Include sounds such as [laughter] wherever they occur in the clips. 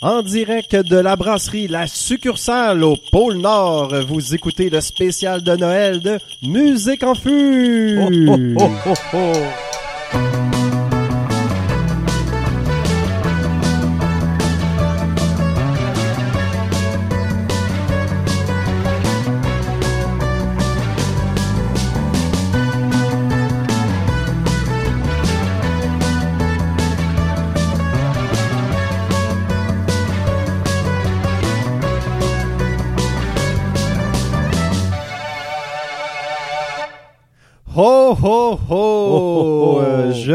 En direct de la brasserie La Succursale au pôle Nord, vous écoutez le spécial de Noël de Musique en Fût. Oh, oh, oh,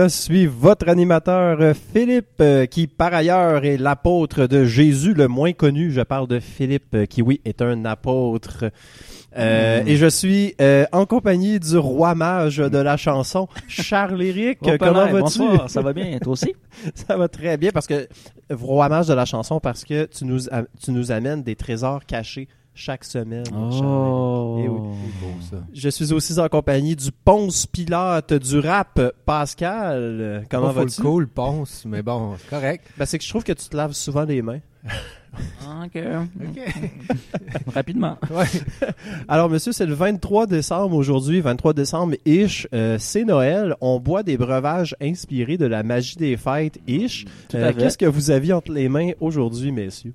Je suis votre animateur euh, Philippe, euh, qui par ailleurs est l'apôtre de Jésus le moins connu. Je parle de Philippe, euh, qui oui, est un apôtre. Euh, Mm. Et je suis euh, en compagnie du roi mage de la chanson, Charles-Éric. Oh, Comment vas-tu? Ça va bien, toi aussi? [laughs] Ça va très bien parce que roi mage de la chanson parce que tu nous tu nous amènes des trésors cachés chaque semaine. Charles-Éric. Eh oui. Oh. Je suis aussi en compagnie du Ponce Pilate du rap, Pascal. Comment vas-tu? cool, ponce, mais bon, c'est correct. Ben, c'est que je trouve que tu te laves souvent les mains. OK. OK. [laughs] Rapidement. Ouais. [laughs] Alors, monsieur, c'est le 23 décembre aujourd'hui, 23 décembre-ish. Euh, c'est Noël. On boit des breuvages inspirés de la magie des fêtes ish. Tout Euh, à fait. Qu'est-ce que vous aviez entre les mains aujourd'hui, messieurs?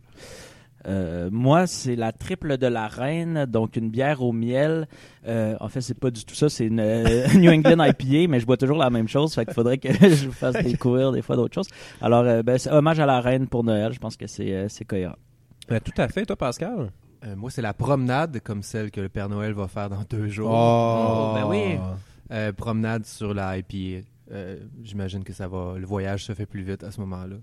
Euh, moi, c'est la triple de la reine, donc une bière au miel. Euh, en fait, c'est pas du tout ça, c'est une euh, [laughs] New England IPA, mais je bois toujours la même chose, fait qu'il faudrait que [laughs] je vous fasse découvrir des fois d'autres choses. Alors, euh, ben, c'est hommage à la reine pour Noël, je pense que c'est euh, c'est cohérent. Ben, tout à fait. Toi, Pascal? Euh, moi, c'est la promenade, comme celle que le Père Noël va faire dans deux jours. Oh, ben oui. Euh, promenade sur la IPA. Euh, J'imagine que ça va. Le voyage se fait plus vite à ce moment-là.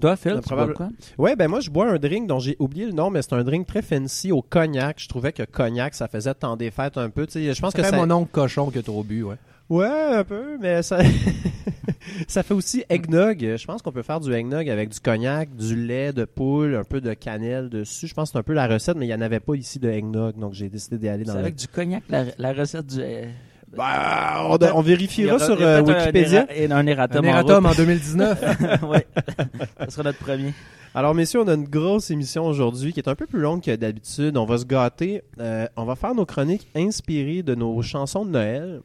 Toi, Phil, Ben, tu probable- bois quoi? Ouais, ben moi, je bois un drink dont j'ai oublié le nom, mais c'est un drink très fancy au cognac. Je trouvais que cognac, ça faisait temps des fêtes un peu. Tu sais, je pense Ça que ça... mon oncle cochon que trop bu, ouais. Ouais, un peu, mais ça... [laughs] ça fait aussi eggnog. Je pense qu'on peut faire du eggnog avec du cognac, du lait de poule, un peu de cannelle dessus. Je pense que c'est un peu la recette, mais il n'y en avait pas ici de eggnog, donc j'ai décidé d'y aller C'est dans le... avec du cognac, la, la recette du... Bah, on, on Il y vérifiera aura- sur il y a euh, un Wikipédia. Un, erratum. Un en erratum en 2019. [laughs] oui, ça sera notre premier. Alors, messieurs, on a une grosse émission aujourd'hui qui est un peu plus longue que d'habitude. On va se gâter. Euh, on va faire nos chroniques inspirées de nos chansons de Noël.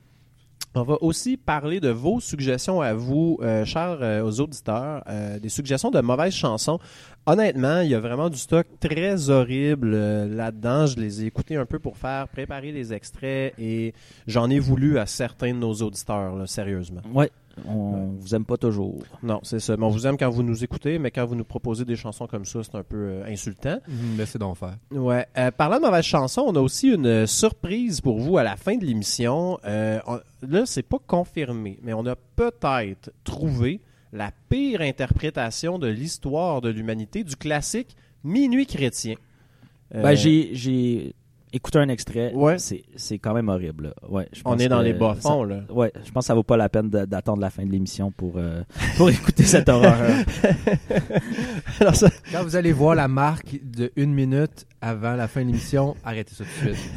On va aussi parler de vos suggestions à vous, euh, chers euh, aux auditeurs, euh, des suggestions de mauvaises chansons. Honnêtement, il y a vraiment du stock très horrible euh, là-dedans. Je les ai écoutés un peu pour faire préparer les extraits et j'en ai voulu à certains de nos auditeurs, là, sérieusement. Ouais, on vous aime pas toujours. Non, c'est ça. Mais on vous aime quand vous nous écoutez, mais quand vous nous proposez des chansons comme ça, c'est un peu euh, insultant. Mhm, Laissez donc faire. Ouais. Euh, parlant de mauvaises chansons, on a aussi une euh, surprise pour vous à la fin de l'émission. Euh, on- là, c'est pas confirmé, mais on a peut-être trouvé la pire interprétation de l'histoire de l'humanité du classique Minuit chrétien. Euh, Ben, j'ai, écouté un extrait. Ouais. C'est, c'est quand même horrible. là. Ouais, je on est dans que les bas ça- fonds, là. Ouais, je pense que ça vaut pas la peine d'attendre la fin de l'émission pour, euh, [laughs] pour écouter cette horreur. [laughs] Alors, ça- Quand vous allez voir la marque de une minute avant la fin de l'émission, arrêtez ça tout de suite.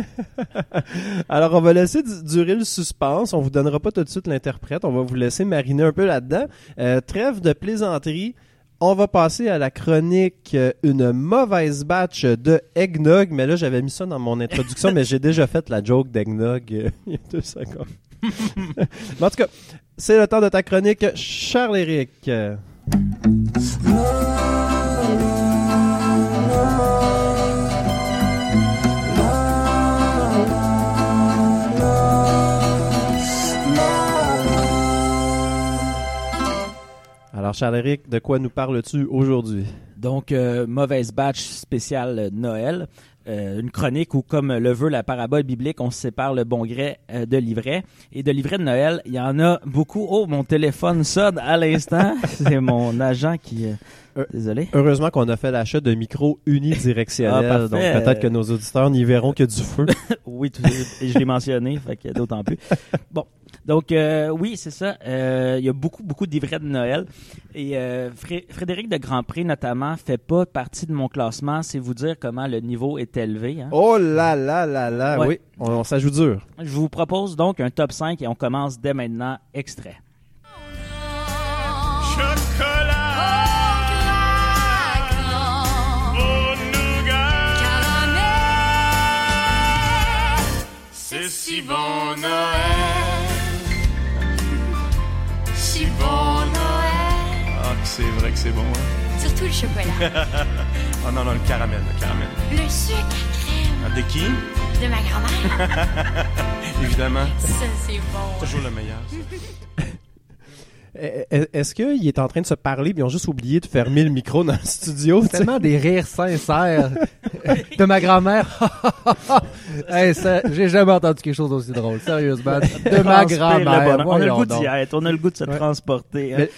[laughs] Alors, on va laisser du- durer le suspense. On vous donnera pas tout de suite l'interprète. On va vous laisser mariner un peu là-dedans. Euh, trêve de plaisanterie. On va passer à la chronique euh, Une mauvaise batch de eggnog. Mais là, j'avais mis ça dans mon introduction, mais j'ai déjà fait la joke d'eggnog euh, [laughs] il y a deux secondes. [laughs] en tout cas, c'est le temps de ta chronique, Charles-Éric. Alors, Charles-Éric, de quoi nous parles-tu aujourd'hui? Donc, euh, mauvaise batch spéciale Noël. Euh, une chronique où, comme le veut la parabole biblique, on sépare le bon gré euh, de l'ivraie. Et de l'ivraie de Noël, il y en a beaucoup. Oh, mon téléphone sonne à l'instant. [laughs] C'est mon agent qui... Désolé. Heureusement qu'on a fait l'achat de micros unidirectionnels, Ah, donc peut-être que nos auditeurs n'y verront que du feu. [laughs] Oui, tout- je l'ai mentionné, fait que d'autant plus. [laughs] Bon, donc, euh, oui, c'est ça. Euh, il y a beaucoup, beaucoup d'ivraies de Noël. Et euh, Frédéric de Grand Prix notamment, fait pas partie de mon classement. C'est vous dire comment le niveau est élevé. Hein. Oh là là là là, oui, on, on s'ajoute dur. Je vous propose donc un top 5 et on commence dès maintenant. Extrait. si bon Noël. C'est vrai que c'est bon. Hein? Surtout le chocolat. oh [laughs] non, non, le caramel, le caramel. Le sucre à crème. Ah, de qui? De ma grand-mère. [laughs] Évidemment. Ça, c'est bon. Toujours le meilleur. ça. Eh, [laughs] eh, Est-ce qu'il est en train de se parler puis ils ont juste oublié de fermer le micro dans le studio? Tellement des rires sincères de ma grand-mère. hey, ça, j'ai jamais entendu quelque chose d'aussi drôle, sérieusement. De ma grand-mère. On a le goût d'y être, on a le goût de se Ouais. transporter. hein. Mais-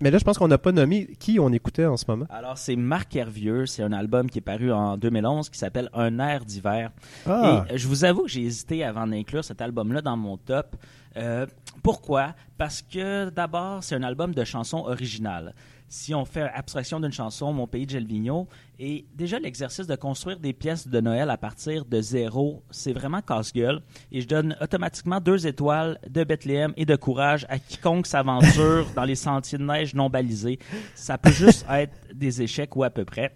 Mais là, je pense qu'on n'a pas nommé qui on écoutait en ce moment. Alors, c'est Marc Hervieux. C'est un album qui est paru en 2011 qui s'appelle Un air d'hiver. Ah, Et je vous avoue que j'ai hésité avant d'inclure cet album-là dans mon top. Euh, pourquoi? Parce que d'abord, c'est un album de chansons originales. Si on fait abstraction d'une chanson, Mon pays de Gelvigno, et déjà l'exercice de construire des pièces de Noël à partir de zéro, c'est vraiment casse-gueule. Et je donne automatiquement deux étoiles de Bethléem et de courage à quiconque s'aventure [laughs] dans les sentiers de neige non balisés. Ça peut juste être des échecs ou à peu près.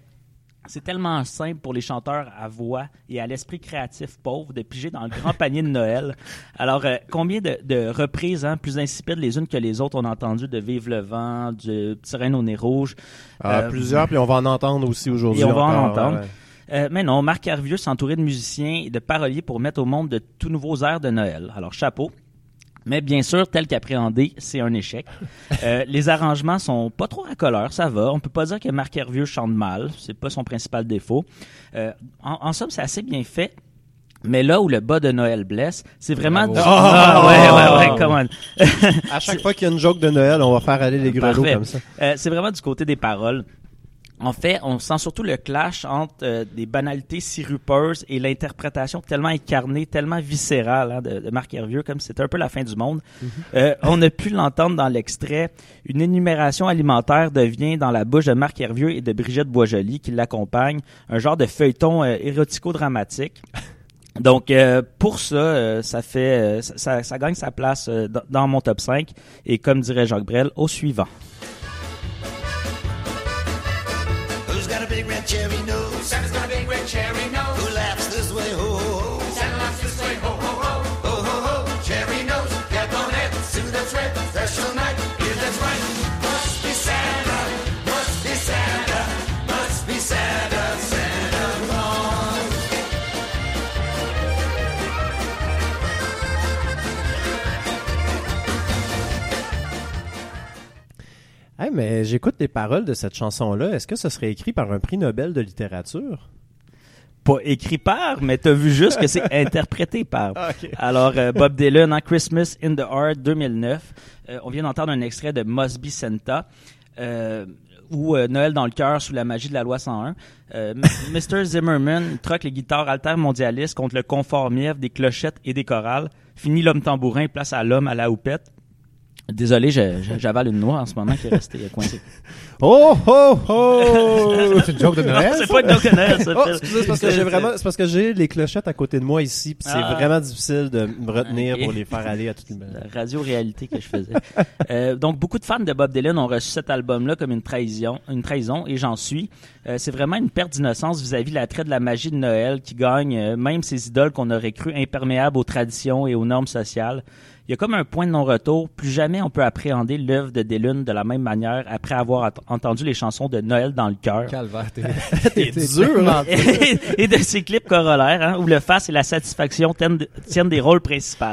C'est tellement simple pour les chanteurs à voix et à l'esprit créatif pauvre de piger dans le grand panier de Noël. Alors, euh, combien de, de reprises hein, plus insipides les unes que les autres on a entendu de Vive le vent, du Petit Reine au nez rouge. Ah, euh, plusieurs, puis on va en entendre aussi aujourd'hui. Et on va en entendre. ouais. Euh, mais non, Marc Hervieux s'entourait de musiciens et de paroliers pour mettre au monde de tout nouveaux airs de Noël. Alors, chapeau. Mais bien sûr, tel qu'appréhendé, c'est un échec. [laughs] Euh, les arrangements sont pas trop racoleurs, ça va. On peut pas dire que Marc Hervieux chante mal, c'est pas son principal défaut. Euh, en, en somme, c'est assez bien fait. Mais là où le bas de Noël blesse, c'est vraiment Bravo. du... Ah! Ah, ouais, ouais, ouais, come on. À chaque fois qu'il y a une joke de Noël, on va faire aller les grelots comme ça. Euh, c'est vraiment du côté des paroles. En fait, on sent surtout le clash entre euh, des banalités sirupeuses et l'interprétation tellement incarnée, tellement viscérale hein, de, de Marc Hervieux, comme c'était un peu la fin du monde. Euh, on a pu l'entendre dans l'extrait. Une énumération alimentaire devient dans la bouche de Marc Hervieux et de Brigitte Boisjoli, qui l'accompagne, un genre de feuilleton euh, érotico-dramatique. [laughs] Donc, euh, pour ça, euh, ça fait, euh, ça- ça, gagne sa place euh, dans, dans mon top 5. Et comme dirait Jacques Brel, au suivant. Seven's Hey, mais j'écoute les paroles de cette chanson-là. Est-ce que ce serait écrit par un prix Nobel de littérature? pas écrit par, mais t'as vu juste que c'est [laughs] interprété par. Alors, euh, Bob Dylan, en Christmas in the Heart 2009. Euh, on vient d'entendre un extrait de Must Be Santa. Euh, ou Noël dans le cœur sous la magie de la loi 101. Euh, M- [laughs] Mr. Zimmerman troque les guitares altermondialistes contre le confort mièvre des clochettes et des chorales. Fini l'homme tambourin, place à l'homme à la houppette. Désolé, j'avale une noix en ce moment qui est restée coincée. [laughs] Oh, oh, oh! C'est une joke de Noël. c'est pas une joke de Noël, ça. Oh, c'est parce que j'ai vraiment, c'est parce que j'ai les clochettes à côté de moi ici, puis c'est Ah. vraiment difficile de me retenir pour les faire aller à toutes les la radio-réalité que je faisais. [laughs] Euh, donc, beaucoup de fans de Bob Dylan ont reçu cet album-là comme une trahison, une trahison et j'en suis. Euh, c'est vraiment une perte d'innocence vis-à-vis de l'attrait de la magie de Noël qui gagne euh, même ces idoles qu'on aurait cru imperméables aux traditions et aux normes sociales. Il y a comme un point de non-retour. Plus jamais on peut appréhender l'œuvre de Dylan de la même manière après avoir entendu les chansons de Noël dans le cœur. Calvaire, t'es [laughs] [laughs] dur, tellement- hein? et de ses clips corollaires, hein, où le face et la satisfaction tiennent, tiennent des rôles principaux.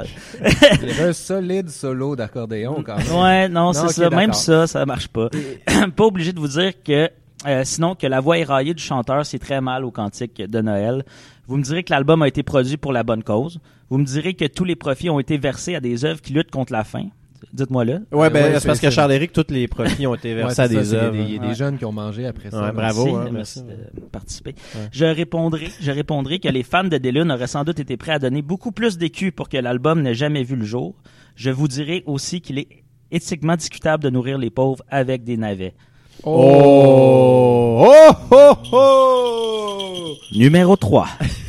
Il y avait un solide solo d'accordéon quand même. Ouais, non, c'est ok, ça. Même ça, ça marche pas. [clears throat] pas obligé de vous dire que, euh, sinon, que la voix éraillée du chanteur, c'est très mal au cantique de Noël. Vous me direz que l'album a été produit pour la bonne cause. Vous me direz que tous les profits ont été versés à des œuvres qui luttent contre la faim. Dites-moi là. Ouais, ben, Ouais, c'est parce que Charles-Éric, tous les profits ont été versés à des œuvres. il y a des Ouais. jeunes qui ont mangé après ça. Bravo. merci, hein, merci merci. de participer. Je répondrai, je répondrai que les fans de Dylan auraient sans doute été prêts à donner beaucoup plus d'écus pour que l'album n'ait jamais vu le jour. Je vous dirai aussi qu'il est éthiquement discutable de nourrir les pauvres avec des navets. Oh! Oh! Oh! Oh! Numéro 3. [laughs]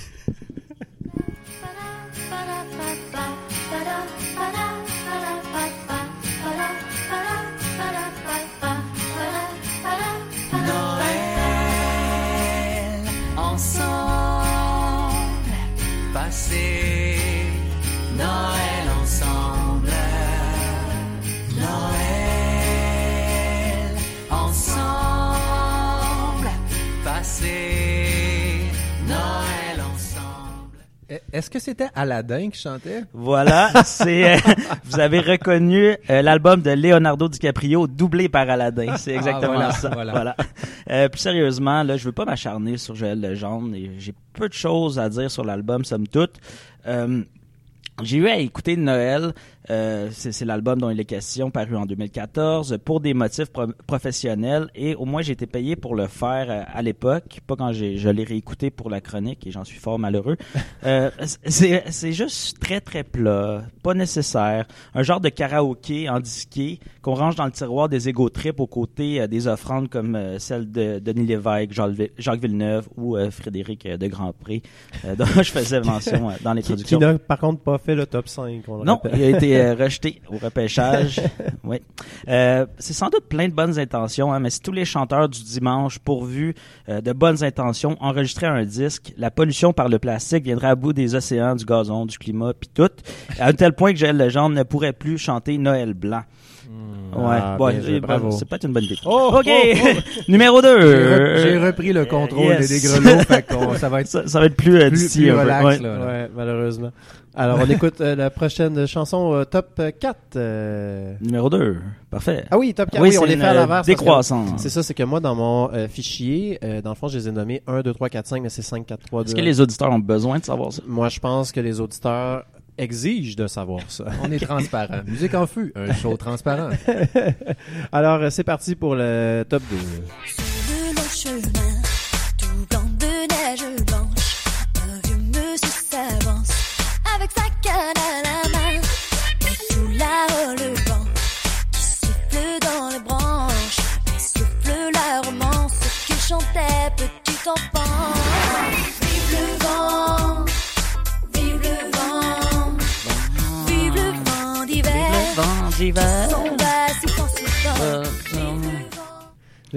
Est-ce que c'était Aladdin qui chantait? Voilà, c'est euh, [laughs] vous avez reconnu euh, l'album de Leonardo DiCaprio doublé par Aladdin, c'est exactement voilà, ça. voilà. Voilà. Euh, plus sérieusement, là, je veux pas m'acharner sur Joël Legendre et j'ai peu de choses à dire sur l'album somme toute. Euh, j'ai eu à écouter Noël, euh, c'est c'est l'album dont il est question, paru en 2014, pour des motifs pro- professionnels et au moins j'ai été payé pour le faire euh, à l'époque, pas quand j'ai je l'ai réécouté pour la chronique et j'en suis fort malheureux. [laughs] Euh, c'est c'est juste très très plat, pas nécessaire, un genre de karaoké en disqué qu'on range dans le tiroir des ego trips aux côtés euh, des offrandes comme euh, celle de Denis Lévesque, Jacques Vi- Jacques Villeneuve ou Frédéric de Grandpré, dont [laughs] je faisais mention dans Qui, qui l'introduction. n'a par contre pas fait le top 5. on le Non, rappelle. il a été euh, [laughs] rejeté au repêchage. [laughs] oui. Euh, c'est sans doute plein de bonnes intentions, hein, mais si tous les chanteurs du dimanche, pourvus euh, de bonnes intentions, enregistraient un disque, la pollution par le plastique viendrait à bout des océans, du gazon, du climat, puis tout, à un tel point que Joël Legendre ne pourrait plus chanter Noël blanc. Ouais, Ah, bon, c'est peut-être une bonne idée. Oh, ok, oh, [laughs] numéro 2. J'ai re- J'ai repris le contrôle yes. des fait qu'on- ça va être ça, ça va être plus, plus, d'ici plus relax. Ouais. là, là. Ouais, malheureusement. Alors, on [laughs] écoute euh, la prochaine chanson euh, top 4. euh. Numéro 2. Parfait. Ah oui, top 4. oui, Oui, on c'est les fait à euh, l'envers. parce que- décroissance. C'est ça, c'est que moi, dans mon euh, fichier, euh, dans le fond, je les ai nommés 1, 2, 3, 4, 5, mais c'est 5, 4, 3, 2. Est-ce que les auditeurs ont besoin de savoir ça? Moi, je pense que les auditeurs exigent de savoir ça. [laughs] On est transparent. [laughs] Musique en fût, un show transparent. Alors, euh, c'est parti pour le top 2.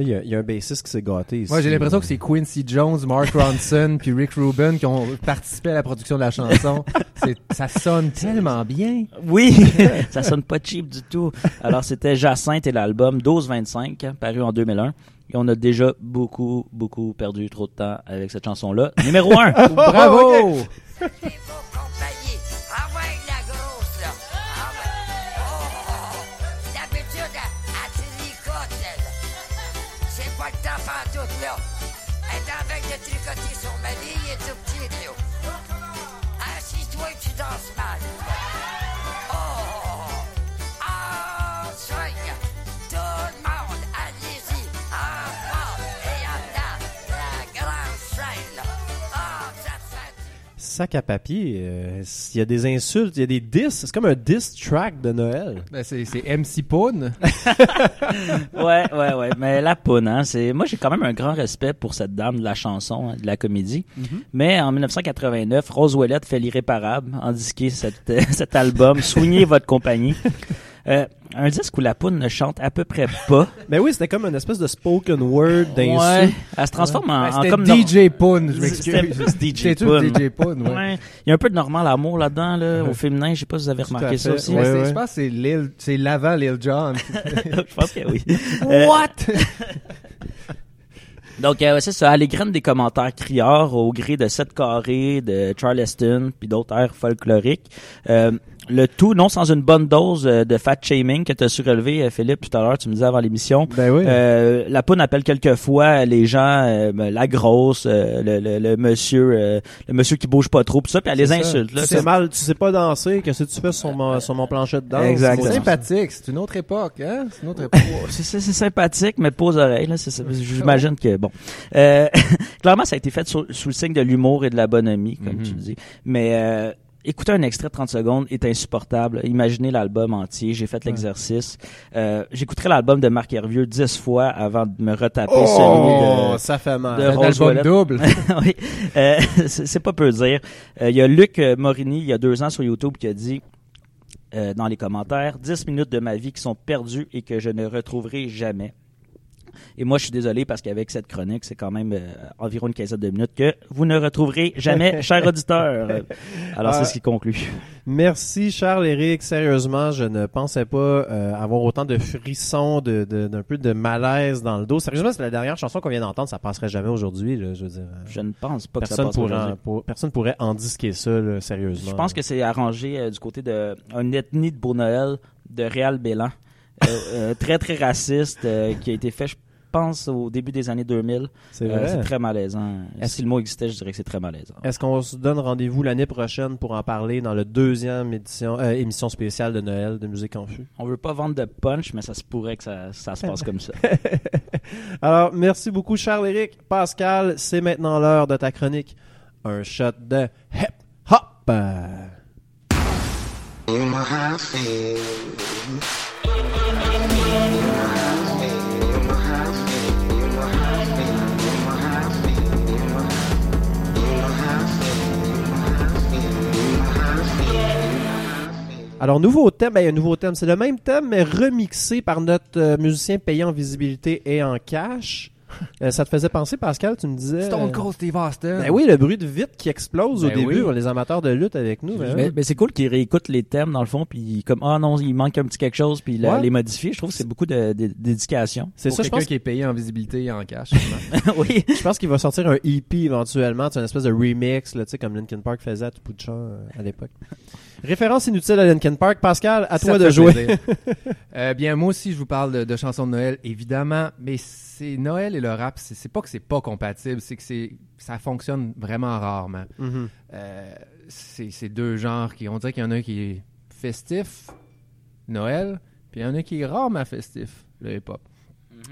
Là, il y, a- il y a un bassiste qui s'est gâté ici. Moi, j'ai l'impression que c'est Quincy Jones, Mark Ronson, puis Rick Rubin qui ont participé à la production de la chanson. Ça sonne tellement bien. Oui, [laughs] ça sonne pas cheap du tout. Alors, c'était Jacinthe et l'album 1225, hein, paru en 2001. Et on a déjà beaucoup, beaucoup perdu trop de temps avec cette chanson-là. Numéro 1. Bravo! [laughs] Et Sac à papier, euh, il y a des insultes, il y a des diss. C'est comme un diss track de Noël. Ben, c'est, c'est MC Poon. [laughs] Ouais, ouais, ouais. Mais la poune, hein, c'est, moi, j'ai quand même un grand respect pour cette dame de la chanson, hein, de la comédie. Mais en 1989, Rose Ouellette fait l'irréparable en disquer cette, euh, [laughs] cet album, Soignez votre compagnie. Euh, un disque où la poune ne chante à peu près pas. Mais [laughs] oui, c'était comme une espèce de spoken word Ouais. d'insulte. Elle se transforme en, Ben, en comme DJ Poon, je C'était m'excuse. plus DJ Poon. DJ Poon, ouais. Ouais. Il y a un peu de Normand Lamour là-dedans, là, au féminin. Je sais pas si vous avez Tout remarqué ça aussi. Ben, Ouais, c'est- ouais. Je pense que c'est Lil, c'est l'avant Lil Jon. [laughs] Je pense que oui. [laughs] Euh, Donc, euh, c'est ça, à des commentaires criards au gré de 7 carrés, de Charleston, puis d'autres airs folkloriques. Euh, le tout, non sans une bonne dose euh, de fat shaming que tu as surélevé, euh, Philippe, tout à l'heure, tu me disais avant l'émission. Ben oui. Euh, la poune appelle quelquefois les gens euh, ben, la grosse, euh, le, le, le monsieur euh, le monsieur qui bouge pas trop, tout ça, puis elle les C'est ça. insulte. Là, tu sais mal, tu sais pas danser, qu'est-ce que tu fais sur mon, sur mon plancher de danse? Exactement. C'est sympathique, c'est une autre époque, hein? C'est une autre époque. [laughs] c'est, c'est, c'est sympathique, mais pas aux oreilles. Là, j'imagine que bon. Euh, [laughs] clairement, ça a été fait sous, sous le signe de l'humour et de la bonhomie, comme tu le dis. Mais euh, écouter un extrait de 30 secondes est insupportable. Imaginez l'album entier. J'ai fait l'exercice. Euh, j'écouterai l'album de Marc Hervieux dix fois avant de me retaper Oh, celui de ça fait mal. de Rose album double. [laughs] oui, Euh, c'est pas peu dire. Euh, Il y a Luc euh, Morini, il y a deux ans sur YouTube, qui a dit euh, dans les commentaires 10 minutes de ma vie qui sont perdues et que je ne retrouverai jamais. Et moi, je suis désolé parce qu'avec cette chronique, c'est quand même euh, environ une quinzaine de minutes que vous ne retrouverez jamais, [laughs] cher auditeur. Alors, Ah. c'est ce qui conclut. Merci Charles Éric, sérieusement, je ne pensais pas euh, avoir autant de frissons, de, de- d'un peu de malaise dans le dos. Sérieusement, c'est la dernière chanson qu'on vient d'entendre, ça passerait jamais aujourd'hui, je veux dire. euh, Je ne pense pas que ça Personne passe pourrait, en- pour- personne pourrait en disquer ça, là, sérieusement. Je pense que c'est arrangé euh, du côté de une ethnie de Beau Noël de Réal Bélan, très très raciste, euh, qui a été fait, je pense, au début des années 2000. c'est Euh, vrai. c'est très malaisant. Est-ce- Si le mot existait, je dirais que c'est très malaisant. Est-ce qu'on se donne rendez-vous l'année prochaine pour en parler dans le deuxième édition, euh, émission spéciale de Noël de Musique en Fût? On veut pas vendre de punch, mais ça se pourrait que ça, ça se passe comme ça. [laughs] Alors, merci beaucoup Charles Éric. Pascal, c'est maintenant l'heure de ta chronique. Un shot de hip Alors, nouveau thème, ben, il y a un nouveau thème. C'est le même thème, mais remixé par notre euh, musicien payé en visibilité et en cash. [laughs] Euh, ça te faisait penser, Pascal, tu me disais... Stone euh, Cold Steve Austin. Ben oui, le bruit de vite qui explose au Ben début, oui. les amateurs de lutte avec nous. ben mais oui. mais c'est cool qu'ils réécoutent les thèmes dans le fond, puis comme ah non, il manque un petit quelque chose, puis Ouais. les modifier. Je trouve que c'est beaucoup de, de- d'éducation. C'est Pour ça, je quelqu'un pense, qui est payé en visibilité et en cash. [laughs] oui. je pense qu'il va sortir un EP éventuellement. C'est une espèce de remix, là, tu sais, comme Linkin Park faisait à tout bout de champ euh, à l'époque. Référence inutile à Linkin Park. Pascal, à Ça toi de jouer. [laughs] Euh, bien, moi aussi, je vous parle de, de chansons de Noël, évidemment, mais c'est Noël et le rap, c'est c'est pas que c'est pas compatible, c'est que c'est ça fonctionne vraiment rarement. Mhm. Euh, c'est c'est deux genres qui, on dirait qu'il y en a un qui est festif, Noël, puis il y en a qui est rarement festif, le hip-hop.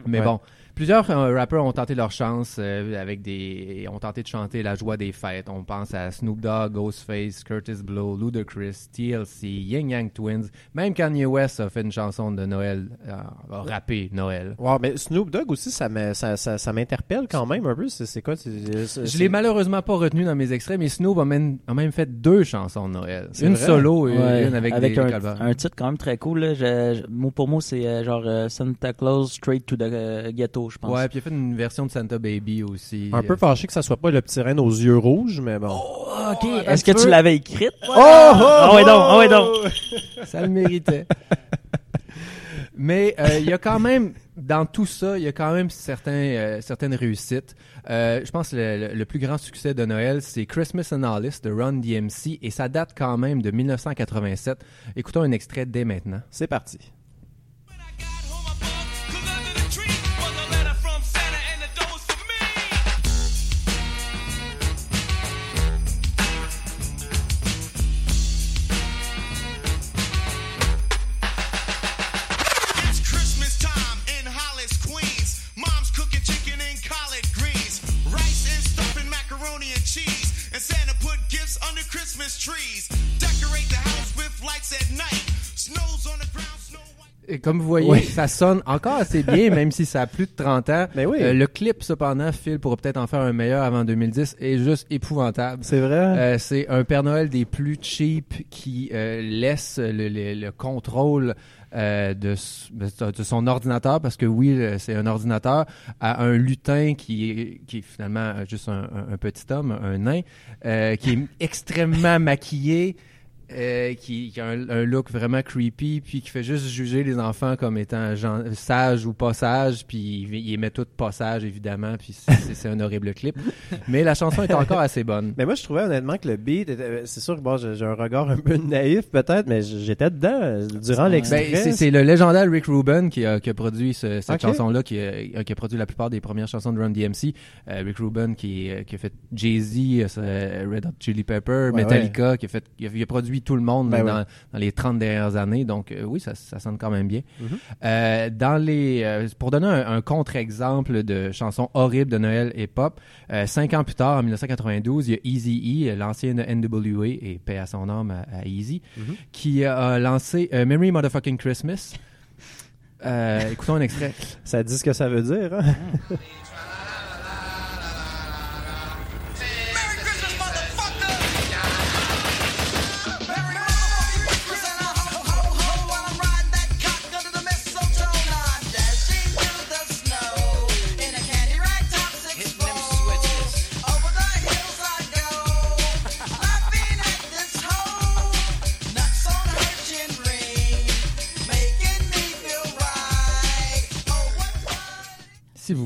Mais Ouais. bon, plusieurs euh, rappeurs ont tenté leur chance euh, avec des, ont tenté de chanter la joie des fêtes. On pense à Snoop Dogg, Ghostface, Curtis Blow, Ludacris, TLC, Yin Yang Twins. Même Kanye West a fait une chanson de Noël, euh, a rappé Noël. Wow, mais Snoop Dogg aussi, ça me- ça, ça, ça m'interpelle quand même un peu. C'est quoi? c'est- c'est- Je l'ai malheureusement pas retenu dans mes extraits, mais Snoop a même, a même fait deux chansons de Noël. Une vrai? solo et Ouais, une avec, des, des un, calvaires. un titre quand même très cool. Là. Je- je- mot pour mot, c'est euh, genre euh, Santa Claus Straight to the Ghetto, je pense. Ouais, puis il a fait une version de Santa Baby aussi. Un peu fâché que ça soit pas le petit reine aux yeux rouges, mais bon. Ah, ok. Est-ce que tu l'avais écrite? Oh, Ah ouais donc, ah ouais donc. Ça le méritait. [laughs] Mais euh, il y a quand même, dans tout ça, il y a quand même certains, euh, certaines réussites. Euh, je pense que le, le- le plus grand succès de Noël, c'est Christmas in Alice de Run DMC et ça date quand même de 1987. Écoutons un extrait dès maintenant. C'est parti. Comme vous voyez, Oui. ça sonne encore assez bien, [laughs] même si ça a plus de 30 ans. Ben oui. Euh, le clip, cependant, Phil pourra peut-être en faire un meilleur avant 2010, est juste épouvantable. C'est vrai? Euh, c'est un Père Noël des plus cheap qui euh, laisse le, le- le contrôle euh, de, son ordinateur, parce que oui, c'est un ordinateur, à un lutin qui est, qui est finalement juste un, un- un petit homme, un nain, euh, qui est [laughs] extrêmement maquillé. Euh, qui, qui a un, un look vraiment creepy, puis qui fait juste juger les enfants comme étant gen- sages ou pas sages, puis il, il les met toutes pas sages, évidemment, puis c'est- c'est c'est un horrible clip. Mais la chanson est encore assez bonne. Mais moi, je trouvais honnêtement que le beat, était- c'est sûr que bon, j'ai j'ai un regard un peu naïf peut-être, mais j'étais dedans euh, durant l'extrait. Ben, c'est- c'est le légendaire Rick Rubin qui a, qui a produit ce- cette chanson-là, qui, a- qui a produit la plupart des premières chansons de Run DMC. Euh, Rick Rubin qui, euh, qui a fait Jay-Z, euh, Red Hot Chili Pepper, Ouais, Metallica, Qui a fait, il a, il a produit tout le monde Ben dans, les 30 dernières années. Donc euh, oui, ça, ça sonne quand même bien. Mhm. Euh, dans les, euh, pour donner un, un contre-exemple de chansons horribles de Noël et pop, euh, cinq ans plus tard, en 1992, il y a Easy E, l'ancien de NWA, et paix à son âme à, à Easy, Mhm. qui a lancé euh, Merry Motherfucking Christmas. Euh, écoutons un extrait. Ça dit ce que ça veut dire. Hein? [laughs]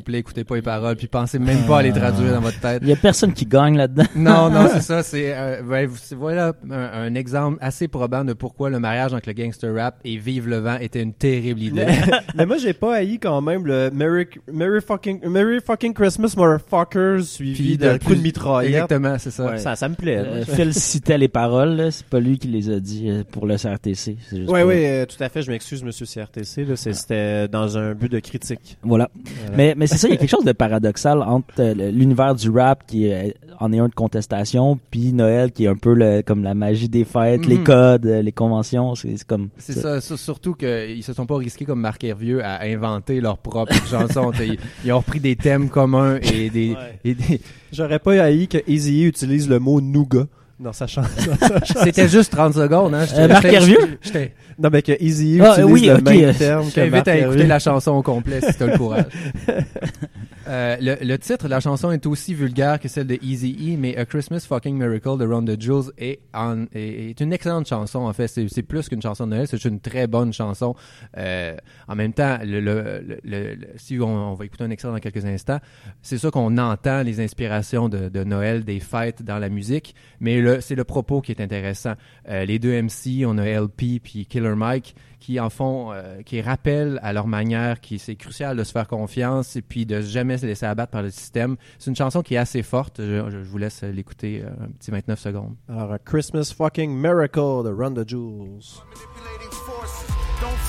plaît, écoutez pas les paroles, puis pensez même pas à les traduire dans votre tête. Il y a personne qui gagne là-dedans. [laughs] Non, non, c'est [laughs] ça. C'est euh, voilà un, un exemple assez probant de pourquoi le mariage entre le gangster rap et Vive le vent était une terrible idée. Mais, [laughs] mais moi, j'ai pas haï quand même le Merry, Merry, fucking, Merry fucking Christmas, motherfuckers, suivi de coup de mitraillette. Exactement, c'est ça. Ouais, ça, ça me plaît. Euh. Phil citait les paroles, c'est pas lui qui les a dit euh, pour le CRTC. Ouais, ouais, euh, tout à fait. Je m'excuse, monsieur CRTC. C'était dans un but de critique. Voilà. Voilà. Mais, mais c'est ça, il y a quelque chose de paradoxal entre euh, l'univers du rap qui est, en est un de contestation, puis Noël qui est un peu le, comme la magie des fêtes, les Mhm. codes, euh, les conventions. C'est comme. C'est ça, ça, surtout qu'ils se sont pas risqués comme Marc Hervieux à inventer leur propre [laughs] chanson. Ils, ils ont repris des thèmes communs et [laughs] des, Ouais. des- J'aurais pas haï que Eazy utilise le mot nougat dans sa chanson. [laughs] C'était juste 30 secondes, hein. Euh, Marc Hervieux? j'étais- non, mais que Eazy Ah, utilise oui, le ok. même terme Je que t'invite Marc à écouter la chanson au complet si t'as le courage. [laughs] Euh, le, le titre de la chanson est aussi vulgaire que celle de Easy E, mais A Christmas Fucking Miracle de Ron the Jules est, en- est, est une excellente chanson. En fait, c'est plus qu'une chanson de Noël, c'est une très bonne chanson. Euh, en même temps, le, le- le- le- le- si on, on va écouter un extrait dans quelques instants, c'est sûr qu'on entend les inspirations de, de Noël, des fêtes dans la musique, mais c'est le propos qui est intéressant. Euh, les deux MC, on a LP puis Killer Mike, qui en font, euh, qui rappellent à leur manière qui c'est crucial de se faire confiance et puis de jamais se laisser abattre par le système. C'est une chanson qui est assez forte. Je, je- je vous laisse l'écouter euh, un petit 29 secondes. Alors, A Christmas fucking Miracle de Run the Jewels.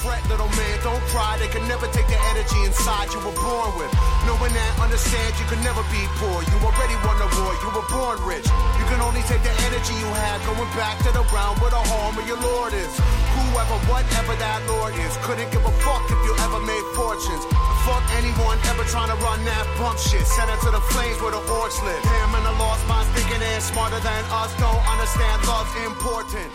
Fret, little man, don't cry. They can never take the energy inside you were born with. Knowing that, understand you can never be poor. You already won the war, you were born rich. You can only take the energy you have going back to the ground where the home of your Lord is. Whoever, whatever that Lord is, couldn't give a fuck if you ever made fortunes. Fuck anyone ever trying to run that bump shit. Send it to the flames where the orcs live. Him and the lost minds thinking they're smarter than us. Don't understand love's important.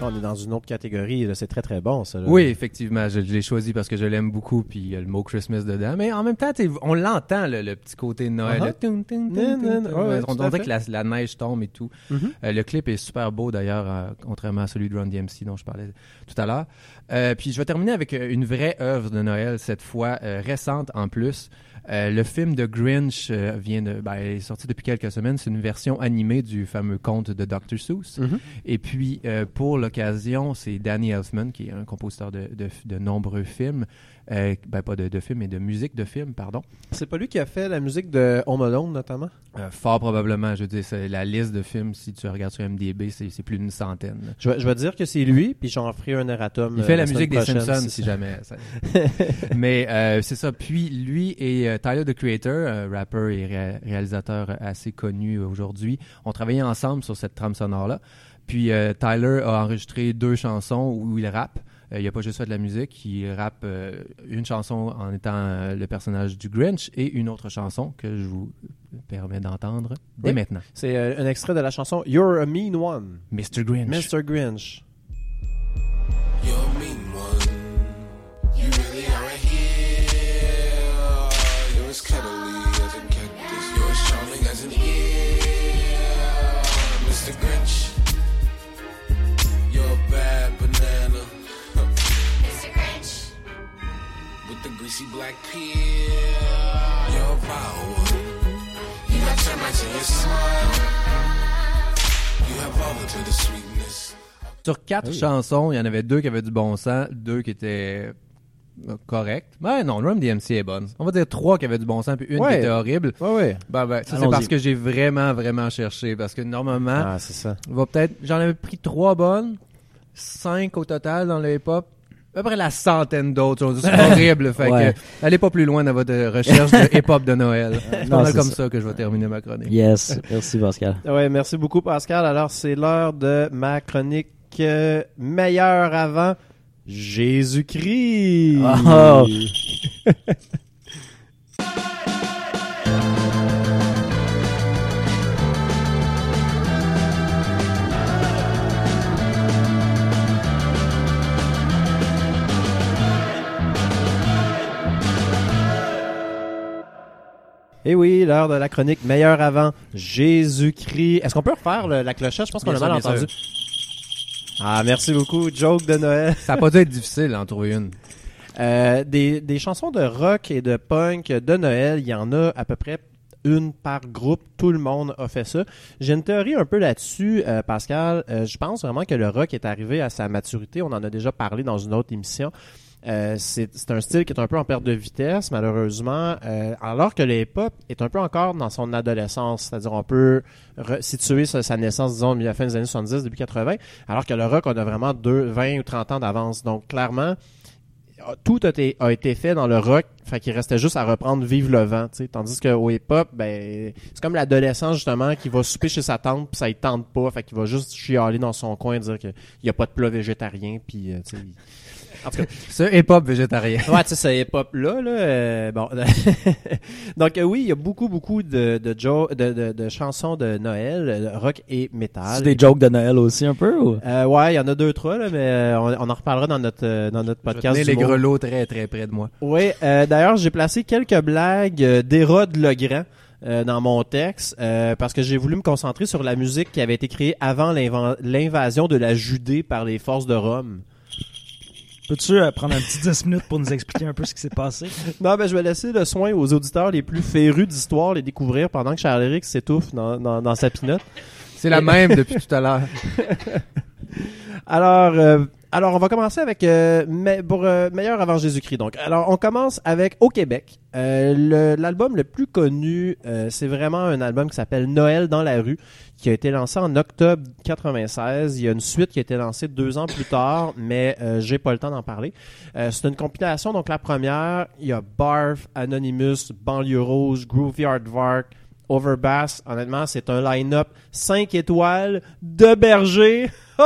On est dans une autre catégorie. C'est très, très bon, ça. là. Oui, effectivement, je, je l'ai choisi parce que je l'aime beaucoup puis il y a le mot Christmas dedans. Mais en même temps, on l'entend le, le petit côté de Noël. Le nan, tum. ouais, on dirait que la, la neige tombe et tout. Mhm. Euh, le clip est super beau d'ailleurs, euh, contrairement à celui de Run DMC dont je parlais tout à l'heure. Euh, puis je vais terminer avec euh, une vraie œuvre de Noël, cette fois récente en plus. Euh, le film de Grinch euh, vient de, ben, est sorti depuis quelques semaines. C'est une version animée du fameux conte de Dr. Seuss. Mhm. Et puis, euh, pour l'occasion, c'est Danny Elfman, qui est un compositeur de, de, de nombreux films, euh, ben pas de, de films, mais de musique de films, pardon. C'est pas lui qui a fait la musique de Home Alone, notamment? Euh, fort probablement, je veux dire, c'est la liste de films, si tu regardes sur MDB, c'est plus d'une centaine. Je vais, je vais dire que c'est lui, puis j'en ferai un erratum. Il euh, fait la semaine musique des Simpsons, si jamais. ça- [laughs] Mais euh, c'est ça. Puis lui et euh, Tyler, the Creator, rappeur et ré- réalisateur assez connu aujourd'hui, ont travaillé ensemble sur cette trame sonore-là. Puis euh, Tyler a enregistré deux chansons où il rappe. Euh, il a pas juste fait de la musique, il rappe euh, une chanson en étant euh, le personnage du Grinch et une autre chanson que je vous permets d'entendre dès Oui. maintenant. C'est un extrait de la chanson You're a Mean One, Mr. Grinch. Mr. Grinch. With the greasy black peel. You're a vile one. You got termites in your smile. You have all the bitter sweetness. Sur quatre chansons, il y en avait deux qui avaient du bon sens, deux qui étaient euh, correctes. Ben non, Run DMC est bonne. On va dire trois qui avaient du bon sens, puis une Ouais. qui était horrible. Ouais, ouais. Ben, ben, ça c'est parce que j'ai vraiment, vraiment cherché. Parce que normalement, Ah, c'est ça. on va peut-être, j'en avais pris trois bonnes, cinq au total dans le hip-hop. À peu près la centaine d'autres. choses. C'est horrible. Fait Ouais. que, allez pas plus loin dans votre recherche de [laughs] hip-hop de Noël. C'est comme ça. ça que je vais terminer ma chronique. Yes. Merci, Pascal. [laughs] Ouais, merci beaucoup, Pascal. Alors, c'est l'heure de ma chronique euh, meilleure avant Jésus-Christ. Oh. [laughs] Et oui, l'heure de la chronique meilleure avant Jésus-Christ. Est-ce qu'on peut refaire le- la clochette? Je pense qu'on a mal bien entendu. Ah, merci beaucoup. Joke de Noël. Ça n'a pas dû être difficile d'en trouver une. Euh, des, des chansons de rock et de punk de Noël, il y en a à peu près une par groupe. Tout le monde a fait ça. J'ai une théorie un peu là-dessus, euh, Pascal. Euh, je pense vraiment que le rock est arrivé à sa maturité. On en a déjà parlé dans une autre émission. Euh, c'est un style qui est un peu en perte de vitesse, malheureusement, euh, alors que le hip-hop est un peu encore dans son adolescence, c'est-à-dire on peut situer sa, sa naissance, disons, à la fin des années 70, début 80, alors que le rock, on a vraiment deux, 20 ou 30 ans d'avance. Donc, clairement, tout a été, fait dans le rock, fait qu'il restait juste à reprendre Vive le vent, tu sais. Tandis qu'au hip-hop, ben, c'est comme l'adolescent, justement, qui va souper chez sa tante, puis ça il tente pas, fait qu'il va juste chialer dans son coin, dire qu'il y a pas de plat végétarien, puis, euh, En tout cas, Ce hip-hop végétarien. Ouais, tu sais, ce hip-hop-là, là, euh, bon. [laughs] Donc, euh, oui, il y a beaucoup, beaucoup de, de, jo- de, de, de chansons de Noël, euh, rock et métal. C'est des jokes de Noël aussi un peu ou? Euh, ouais, il y en a deux, trois, là, mais euh, on, on en reparlera dans notre, euh, dans notre Je podcast. tenir les grelots très très près de moi. Oui, euh, d'ailleurs, j'ai placé quelques blagues d'Hérode le Grand euh, dans mon texte euh, parce que j'ai voulu me concentrer sur la musique qui avait été créée avant l'invasion de la Judée par les forces de Rome. Peux-tu euh, prendre un petit 10 minutes pour nous expliquer un peu ce qui s'est passé? Non, ben je vais laisser le soin aux auditeurs les plus férus d'histoire les découvrir pendant que Charles-Éric s'étouffe dans, dans, dans sa pinotte. C'est la même depuis tout à l'heure. [laughs] Alors, euh, alors on va commencer avec euh, pour euh, meilleur avant Jésus-Christ. Donc, alors on commence avec au Québec. L'album le, plus connu, c'est vraiment un album qui s'appelle Noël dans la rue, qui a été lancé en octobre 96. Il y a une suite qui a été lancée deux ans plus tard, mais j'ai pas le temps d'en parler. C'est une compilation. Donc la première, il y a Barf, Anonymous, Banlieue Rouge, Groovy Aardvark, Overbass. Honnêtement, c'est un line-up 5 étoiles de berger. [laughs]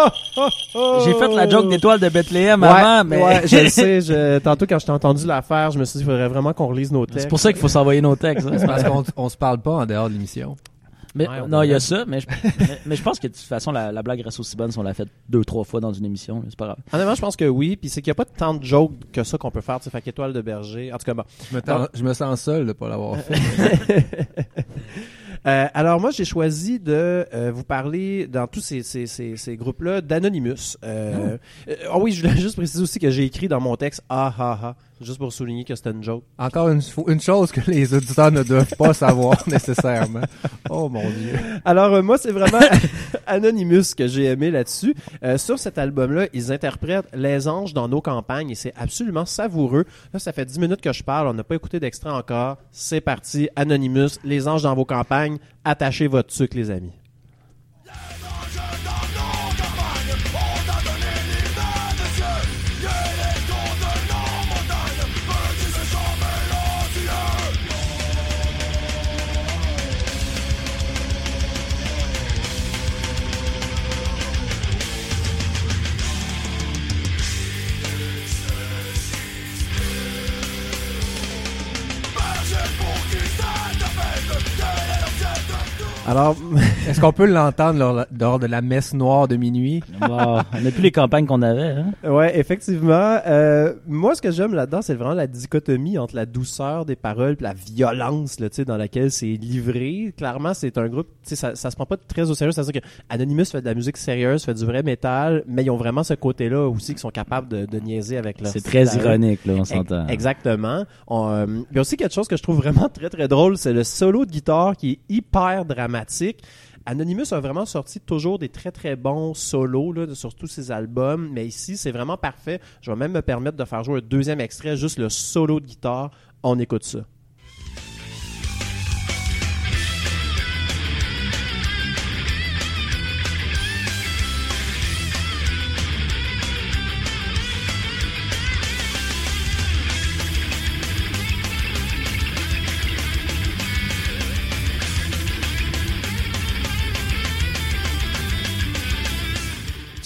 J'ai fait la joke d'étoile de Bethléem Ouais, avant, mais ouais, je le [laughs] sais. Je, tantôt, quand je t'ai entendu la faire, je me suis dit, il faudrait vraiment qu'on relise nos textes. c'est pour ça qu'il faut s'envoyer nos textes. hein. C'est parce qu'on on se parle pas en dehors de l'émission. Mais, Ouais, on non, il y a ça, mais je, [laughs] mais, mais je pense que de toute façon, la, la blague reste aussi bonne si on l'a fait deux, trois fois dans une émission. C'est pas grave. Honnêtement, je pense que oui. Puis c'est qu'il n'y a pas tant de jokes que ça qu'on peut faire. Tu sais, fait qu'étoile de berger. En tout cas, bon. Je me, tens- je me sens seul de pas l'avoir fait. [laughs] Euh, alors moi, j'ai choisi de euh, vous parler dans tous ces, ces, ces, ces groupes-là d'Anonymous. Euh, euh, Ah oui, je voulais [laughs] juste préciser aussi que j'ai écrit dans mon texte « Ah ah ah », juste pour souligner que c'était une joke. Encore une, chose que les auditeurs ne doivent pas savoir [laughs] nécessairement. Oh mon dieu. Alors euh, moi, c'est vraiment [laughs] Anonymous que j'ai aimé là-dessus. Euh, sur cet album-là, ils interprètent Les Anges dans nos campagnes et c'est absolument savoureux. Là, ça fait 10 minutes que je parle, on n'a pas écouté d'extrait encore. C'est parti, Anonymous, Les Anges dans vos campagnes. Attachez votre sucre, les amis. Alors, [laughs] Est-ce qu'on peut l'entendre lors, lors de la messe noire de minuit? Wow. on n'a plus les campagnes qu'on avait. Hein? Ouais, effectivement. Euh, moi, ce que j'aime là-dedans, c'est vraiment la dichotomie entre la douceur des paroles et la violence là, tu sais, dans laquelle c'est livré. Clairement, c'est un groupe, tu sais, ça, ça se prend pas très au sérieux. C'est-à-dire que Anonymous fait de la musique sérieuse, fait du vrai métal, mais ils ont vraiment ce côté-là aussi qu'ils sont capables de, de niaiser avec leur C'est très ironique, là, on s'entend. Exactement. On, euh, il y a aussi quelque chose que je trouve vraiment très très drôle, c'est le solo de guitare qui est hyper dramatique. Anonymous a vraiment sorti toujours des très très bons solos sur tous ses albums, mais ici c'est vraiment parfait. Je vais même me permettre de faire jouer un deuxième extrait, juste le solo de guitare. On écoute ça.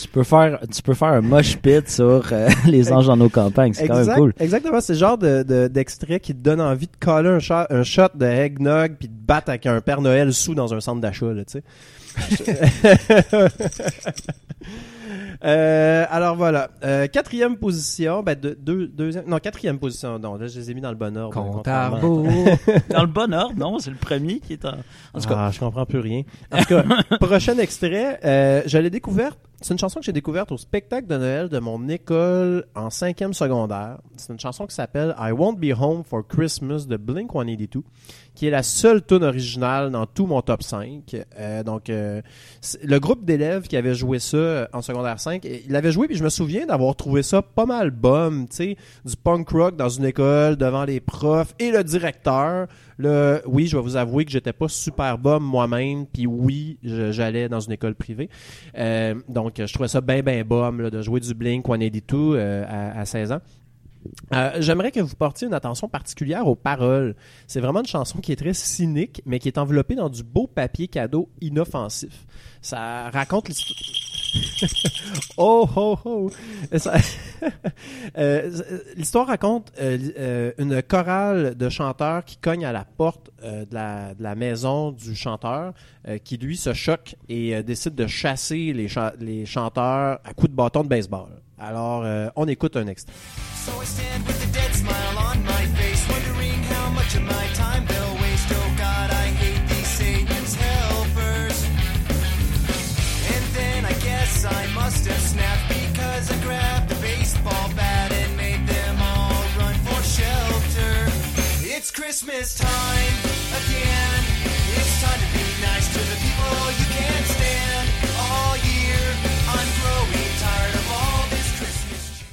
Tu peux faire, tu peux faire un mosh pit sur euh, [laughs] les anges dans nos campagnes. C'est quand même cool. Exactement, c'est le genre de, de- d'extrait qui te donne envie de coller un shot, un shot de eggnog puis de battre avec un Père Noël sous dans un centre d'achat, là, tu sais. [laughs] Euh, alors voilà, Euh, quatrième position, ben de- deux, deuxième, non quatrième position, non là je les ai mis dans le bon ordre. Compte à. [laughs] Dans le bon ordre, non? C'est le premier qui est en... En tout cas, Ah, je comprends plus rien. En tout cas, prochain extrait, euh, je l'ai découverte C'est une chanson que j'ai découverte au spectacle de Noël de mon école en cinquième secondaire. C'est une chanson qui s'appelle I Won't Be Home for Christmas de Blink-182, qui est la seule tune originale dans tout mon top 5. Euh, donc, euh, le groupe d'élèves qui avait joué ça euh, en secondaire 5, et il l'avait joué, puis je me souviens d'avoir trouvé ça pas mal bum, tu sais, du punk rock dans une école, devant les profs et le directeur. Oui, je vais vous avouer que j'étais pas super bum moi-même, puis oui, j'allais dans une école privée. Euh, donc, je trouvais ça bien, bien là, de jouer du Blink 182 euh, à, à 16 ans. Euh, J'aimerais que vous portiez une attention particulière aux paroles. C'est vraiment une chanson qui est très cynique, mais qui est enveloppée dans du beau papier cadeau inoffensif. Ça raconte l'histoire. [laughs] oh, oh, oh! Ça- [laughs] Euh, L'histoire raconte euh, euh, une chorale de chanteurs qui cognent à la porte euh, de, la, maison du chanteur, euh, qui lui se choque et euh, décide de chasser les, les chanteurs à coups de bâton de baseball. Alors, euh, on écoute un extrait. So I stand with a dead smile on my face, wondering how much of my time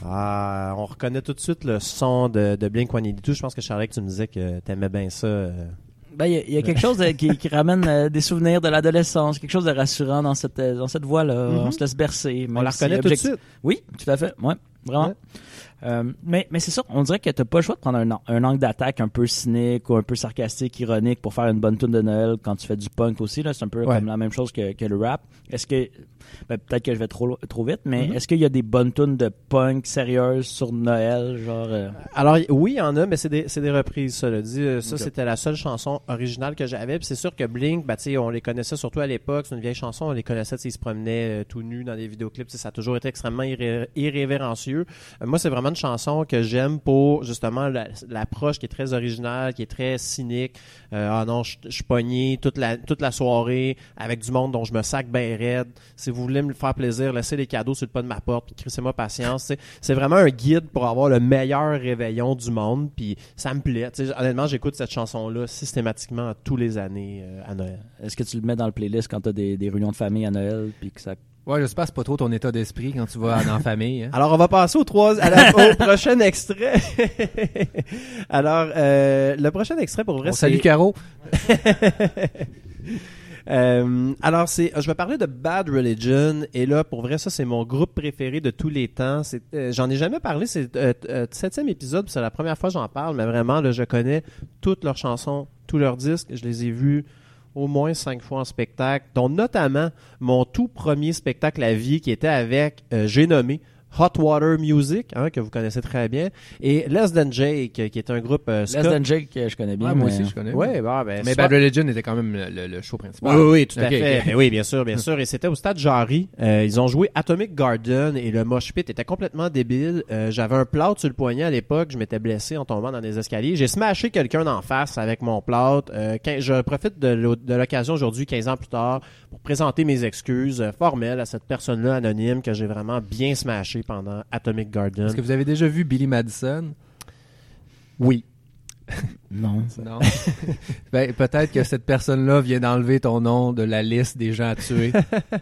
Ah, on reconnaît tout de suite le son de, de Blink-182. Je pense que Charlie, tu me disais que t'aimais bien ça. euh. Ben, il y, y a quelque chose de- qui, qui ramène euh, des souvenirs de l'adolescence, quelque chose de rassurant dans cette, euh, dans cette voie-là. Mhm. On se laisse bercer. On la si reconnaît tout de suite. Oui, tout à fait. Ouais, vraiment. Ouais. Euh, mais mais c'est ça, on dirait que t'as pas le choix de prendre un, un angle d'attaque un peu cynique ou un peu sarcastique, ironique pour faire une bonne tune de Noël quand tu fais du punk aussi. Là, c'est un peu Ouais. comme la même chose que, que le rap. Est-ce que ben, peut-être que je vais trop trop vite, mais Mhm. est-ce qu'il y a des bonnes tunes de punk sérieuses sur Noël, genre euh, Alors, oui, il y en a, mais c'est des, c'est des reprises, ça. Là. Dit, euh, ça, c'était la seule chanson originale que j'avais. Puis c'est sûr que Blink, bah, tu sais, on les connaissait surtout à l'époque. C'est une vieille chanson. On les connaissait, ils se promenaient euh, tout nus dans des vidéoclips. Ça a toujours été extrêmement irré- irrévérencieux. Moi, c'est vraiment une chanson que j'aime pour, justement, la- l'approche qui est très originale, qui est très cynique. Euh, ah non, je suis pogné toute la, toute la soirée avec du monde dont je me sac bien raide. Si vous voulez me faire plaisir, laissez les cadeaux sur le pas de ma porte, crissez-moi patience. tu. C'est vraiment un guide pour avoir le meilleur réveillon du monde, puis ça me plaît. Tu honnêtement, j'écoute cette chanson-là systématiquement tous les années euh, à Noël. est-ce que tu le mets dans le playlist quand t'as des, des réunions de famille à Noël puis que ça Ouais, j'espère que c'est pas trop ton état d'esprit quand tu vas en [laughs] famille. hein. Alors, on va passer au, trois, à la- au [laughs] prochain extrait. [laughs] Alors, euh, le prochain extrait, pour vrai, On c'est... salue Caro. Euh, alors, c'est, je vais parler de Bad Religion, et là, pour vrai, ça, c'est mon groupe préféré de tous les temps. C'est, euh, j'en ai jamais parlé, c'est euh, euh, septième épisode, puis c'est la première fois que j'en parle, mais vraiment, là, je connais toutes leurs chansons, tous leurs disques, je les ai vus au moins cinq fois en spectacle, dont notamment mon tout premier spectacle à vie qui était avec, euh, j'ai nommé Hot Water Music, hein, que vous connaissez très bien, et Less Than Jake, qui est un groupe euh, Less. Than Jake, je connais bien. Ouais, moi mais- aussi, je connais. Ouais, bah, ben, Mais Bad Religion était quand même le, show principal. oui, oui, oui, tout à fait. ok. Ben oui, bien sûr, bien sûr. Et c'était au stade Jarry. Euh, ils ont joué Atomic Garden et le mosh pit était complètement débile. Euh, J'avais un plâtre sur le poignet à l'époque. Je m'étais blessé en tombant dans des escaliers. J'ai smashé quelqu'un d'en face avec mon plâtre. Euh, je profite de l'o- de l'occasion aujourd'hui, 15 ans plus tard, pour présenter mes excuses formelles à cette personne-là anonyme que j'ai vraiment bien smashé pendant Atomic Garden. Est-ce que vous avez déjà vu Billy Madison? Oui. Non. Non. [laughs] ben, peut-être que cette personne-là vient d'enlever ton nom de la liste des gens à tuer.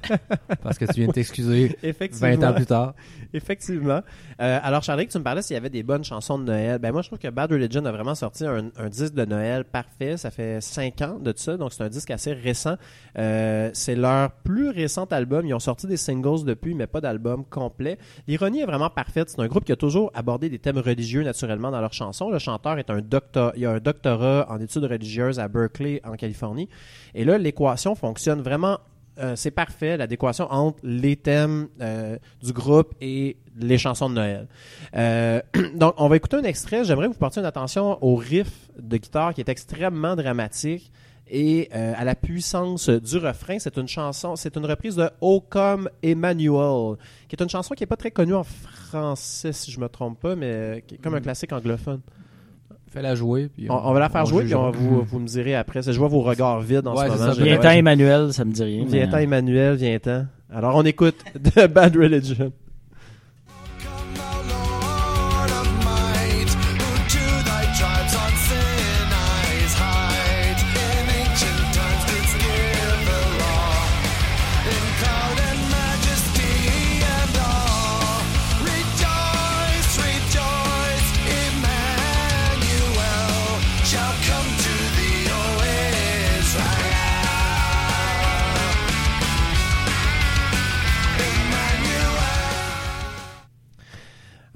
[laughs] parce que tu viens de t'excuser Effectivement. 20 ans plus tard. Effectivement. Euh, alors, Charlie, tu me parlais s'il y avait des bonnes chansons de Noël. Ben moi, je trouve que Bad Religion a vraiment sorti un, un disque de Noël parfait. Ça fait cinq ans de ça, donc c'est un disque assez récent. Euh, c'est leur plus récent album. Ils ont sorti des singles depuis, mais pas d'album complet. L'ironie est vraiment parfaite. C'est un groupe qui a toujours abordé des thèmes religieux naturellement dans leurs chansons. Le chanteur est un docteur, il a un doctorat en études religieuses à Berkeley, en Californie. Et là, l'équation fonctionne vraiment euh, c'est parfait, l'adéquation entre les thèmes euh, du groupe et les chansons de Noël. Euh, [clears throat] donc, on va écouter un extrait. J'aimerais que vous portiez une attention au riff de guitare qui est extrêmement dramatique et à la puissance du refrain. C'est une chanson, c'est une reprise de O Come Emmanuel, qui est une chanson qui est pas très connue en français, si je me trompe pas, mais qui est comme un classique anglophone. Fais-la jouer. Puis On, on va la faire jouer, puis on, vous, vous me direz après. Je vois vos regards vides en Ouais, ce moment. Viens-t'en, Emmanuel, ça me dit rien. mais- Viens-t'en, Emmanuel, viens-t'en. Alors, on écoute [laughs] The Bad Religion.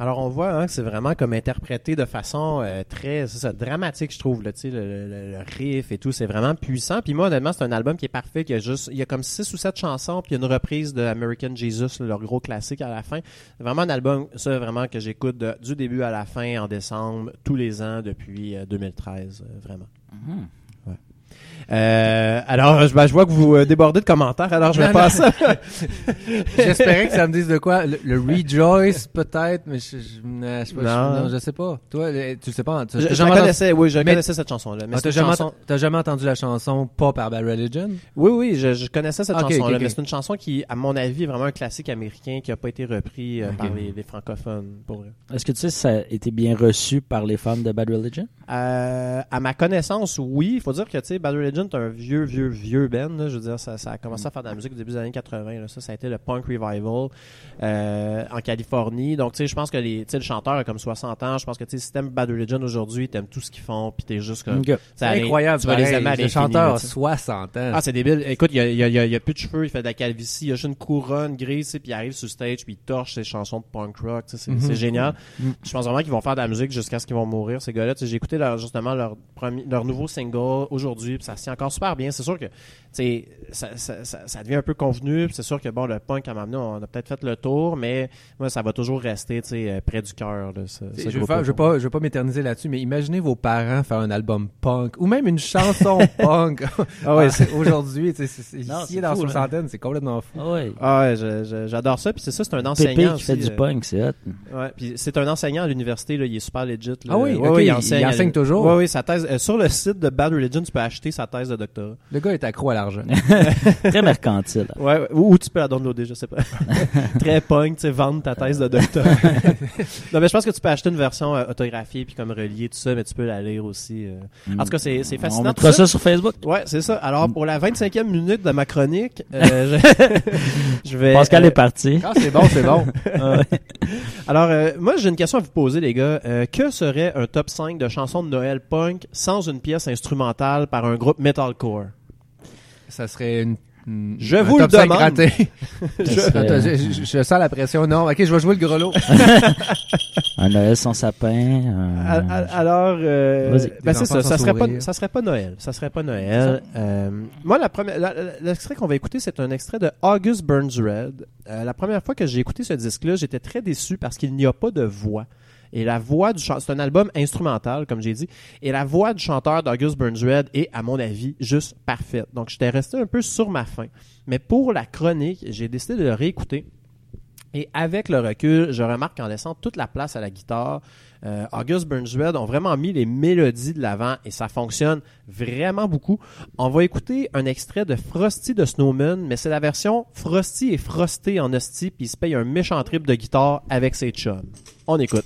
Alors, on voit hein, que c'est vraiment comme interprété de façon euh, très dramatique, je trouve. Le, le- le riff et tout, c'est vraiment puissant. Puis moi, honnêtement, c'est un album qui est parfait. qui a juste, il y a comme six ou sept chansons, puis une reprise de American Jesus, leur gros classique à la fin. C'est vraiment un album, ça, vraiment, que j'écoute du début à la fin, en décembre, tous les ans, depuis euh, 2013, euh, vraiment. Mhm. Ouais. Euh, alors, je, ben, je vois que vous euh, débordez de commentaires, alors je vais passer. [laughs] J'espérais que ça me dise de quoi. Le, le Rejoice, peut-être, mais je, je, sais pas. Non. Je, non, je sais pas. Toi, le- tu le sais pas. tu- Je, connaissais, oui, je Mais- connaissais cette chanson-là. Mais Ah, t'as jamais, chanson- t'as jamais entendu la chanson pas par Bad Religion? Oui, oui, je, je connaissais cette chanson-là, mais c'est une chanson qui, à mon avis, est vraiment un classique américain qui n'a pas été repris euh, par les, les francophones, pour. Est-ce que tu sais si ça a été bien reçu par les fans de Bad Religion? Euh, à ma connaissance, oui. Il faut dire que, tu sais, Bad Religion est un vieux, vieux, vieux band. là. Je veux dire, ça, ça a commencé à faire de la musique au début des années 80. là. Ça, ça a été le punk revival euh, en Californie. Donc, tu sais, je pense que les, tu sais, le chanteur a comme 60 ans. Je pense que, tu sais, si t'aimes Bad Religion aujourd'hui, t'aimes tout ce qu'ils font, puis t'es juste comme... Ok. ça C'est incroyable. Tu vas les aimer à Le chanteur a tu sais. 60 ans. Ah, c'est débile. Écoute, il y a, y a- y a- il y a plus de cheveux, il fait de la calvitie, il a juste une couronne grise, puis il arrive sur stage, puis il torche ses chansons de punk rock. C'est Mhm. génial. Mhm. Je pense vraiment qu'ils vont faire de la musique jusqu'à ce qu'ils vont mourir, ces gars-là. J'ai écouté leur, justement leur, premier, leur nouveau single aujourd'hui, puis ça encore super bien. C'est sûr que sais, ça, ça, ça, ça devient un peu convenu, puis c'est sûr que bon, le punk, à un moment donné, on a peut-être fait le tour, mais moi, ça va toujours rester euh, près du cœur. Je je veux pas, pas m'éterniser là-dessus, mais imaginez vos parents faire un album punk ou même une chanson [laughs] punk. Ah ouais, Ah, aujourd'hui, ici dans la soixantaine, c'est complètement fou. Ah ouais. Ah ouais, j'adore ça. Puis c'est ça, c'est un Pépé enseignant qui fait aussi, du euh, punk, c'est hot. Ouais, puis c'est un enseignant à l'université, là, il est super legit. là. Ah oui, Ouais, ok, ouais, il- il enseigne toujours? Oui, oui, sa thèse. euh, sur le site de Bad Religion, tu peux acheter sa thèse de doctorat. Le gars est accro à l'argent. [laughs] Très mercantile. Ouais, ou, ou tu peux la downloader, je sais pas. [laughs] Très punk, tu sais, vendre ta thèse de doctorat. [laughs] non, mais je pense que tu peux acheter une version euh, autographiée puis comme reliée, tout ça, mais tu peux la lire aussi. euh. En tout cas, c'est c'est On fascinant. mettra ça. ça sur Facebook. Ouais, c'est ça. Alors, pour la 25e minute de ma chronique, euh, je, je vais... Pascal euh, est parti. Ah, c'est bon, c'est bon. Ah. Alors, euh, moi, j'ai une question à vous poser, les gars. Euh, que serait un top 5 de chansons de Noël punk sans une pièce instrumentale par un groupe metalcore? Ça serait une. Je un vous top le 5 demande. [laughs] Je, attends, euh, je, je- je sens la pression. Non, ok, je vais jouer le grelot. [laughs] Un Noël sans sapin. A- Alors, euh, Vas-y. ben c'est ça, ça serait, pas, ça serait pas Noël. Ça serait pas Noël. Euh, moi, la première, l'extrait qu'on va écouter, c'est un extrait de August Burns Red. Euh, la première fois que j'ai écouté ce disque-là, j'étais très déçu parce qu'il n'y a pas de voix. Et la voix du chanteur, c'est un album instrumental, comme j'ai dit, et la voix du chanteur d'August Burns Red est, à mon avis, juste parfaite. Donc, j'étais resté un peu sur ma faim. Mais pour la chronique, j'ai décidé de le réécouter. Et avec le recul, je remarque qu'en laissant toute la place à la guitare, euh, August Burns Red ont vraiment mis les mélodies de l'avant et ça fonctionne vraiment beaucoup. On va écouter un extrait de Frosty de Snowman, mais c'est la version Frosty et Frosté en hostie, puis il se paye un méchant trip de guitare avec ses chums. On écoute.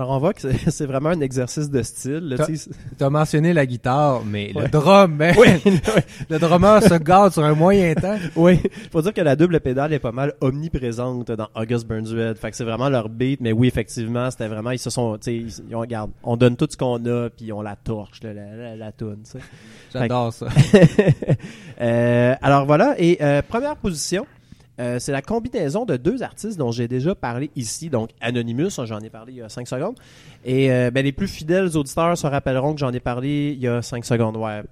Alors on voit que [laughs] c'est- vraiment un exercice de style. tu. T'as mentionné la guitare, mais Ouais. le drum, man. [laughs] le drummer se garde sur un moyen temps. Oui, faut dire que la double pédale est pas mal omniprésente dans August Burns Red. Fait que c'est vraiment leur beat, mais oui, effectivement, c'était vraiment, ils se sont, tu sais, ont, regarde, on donne tout ce qu'on a, puis on la torche, là, la, la, la toune. J'adore ça. [laughs] Euh, alors voilà, et euh, première position, euh, c'est la combinaison de deux artistes dont j'ai déjà parlé ici, donc Anonymous, j'en ai parlé il y a 5 secondes, et euh, ben, les plus fidèles auditeurs se rappelleront que j'en ai parlé il y a 5 secondes, ouais.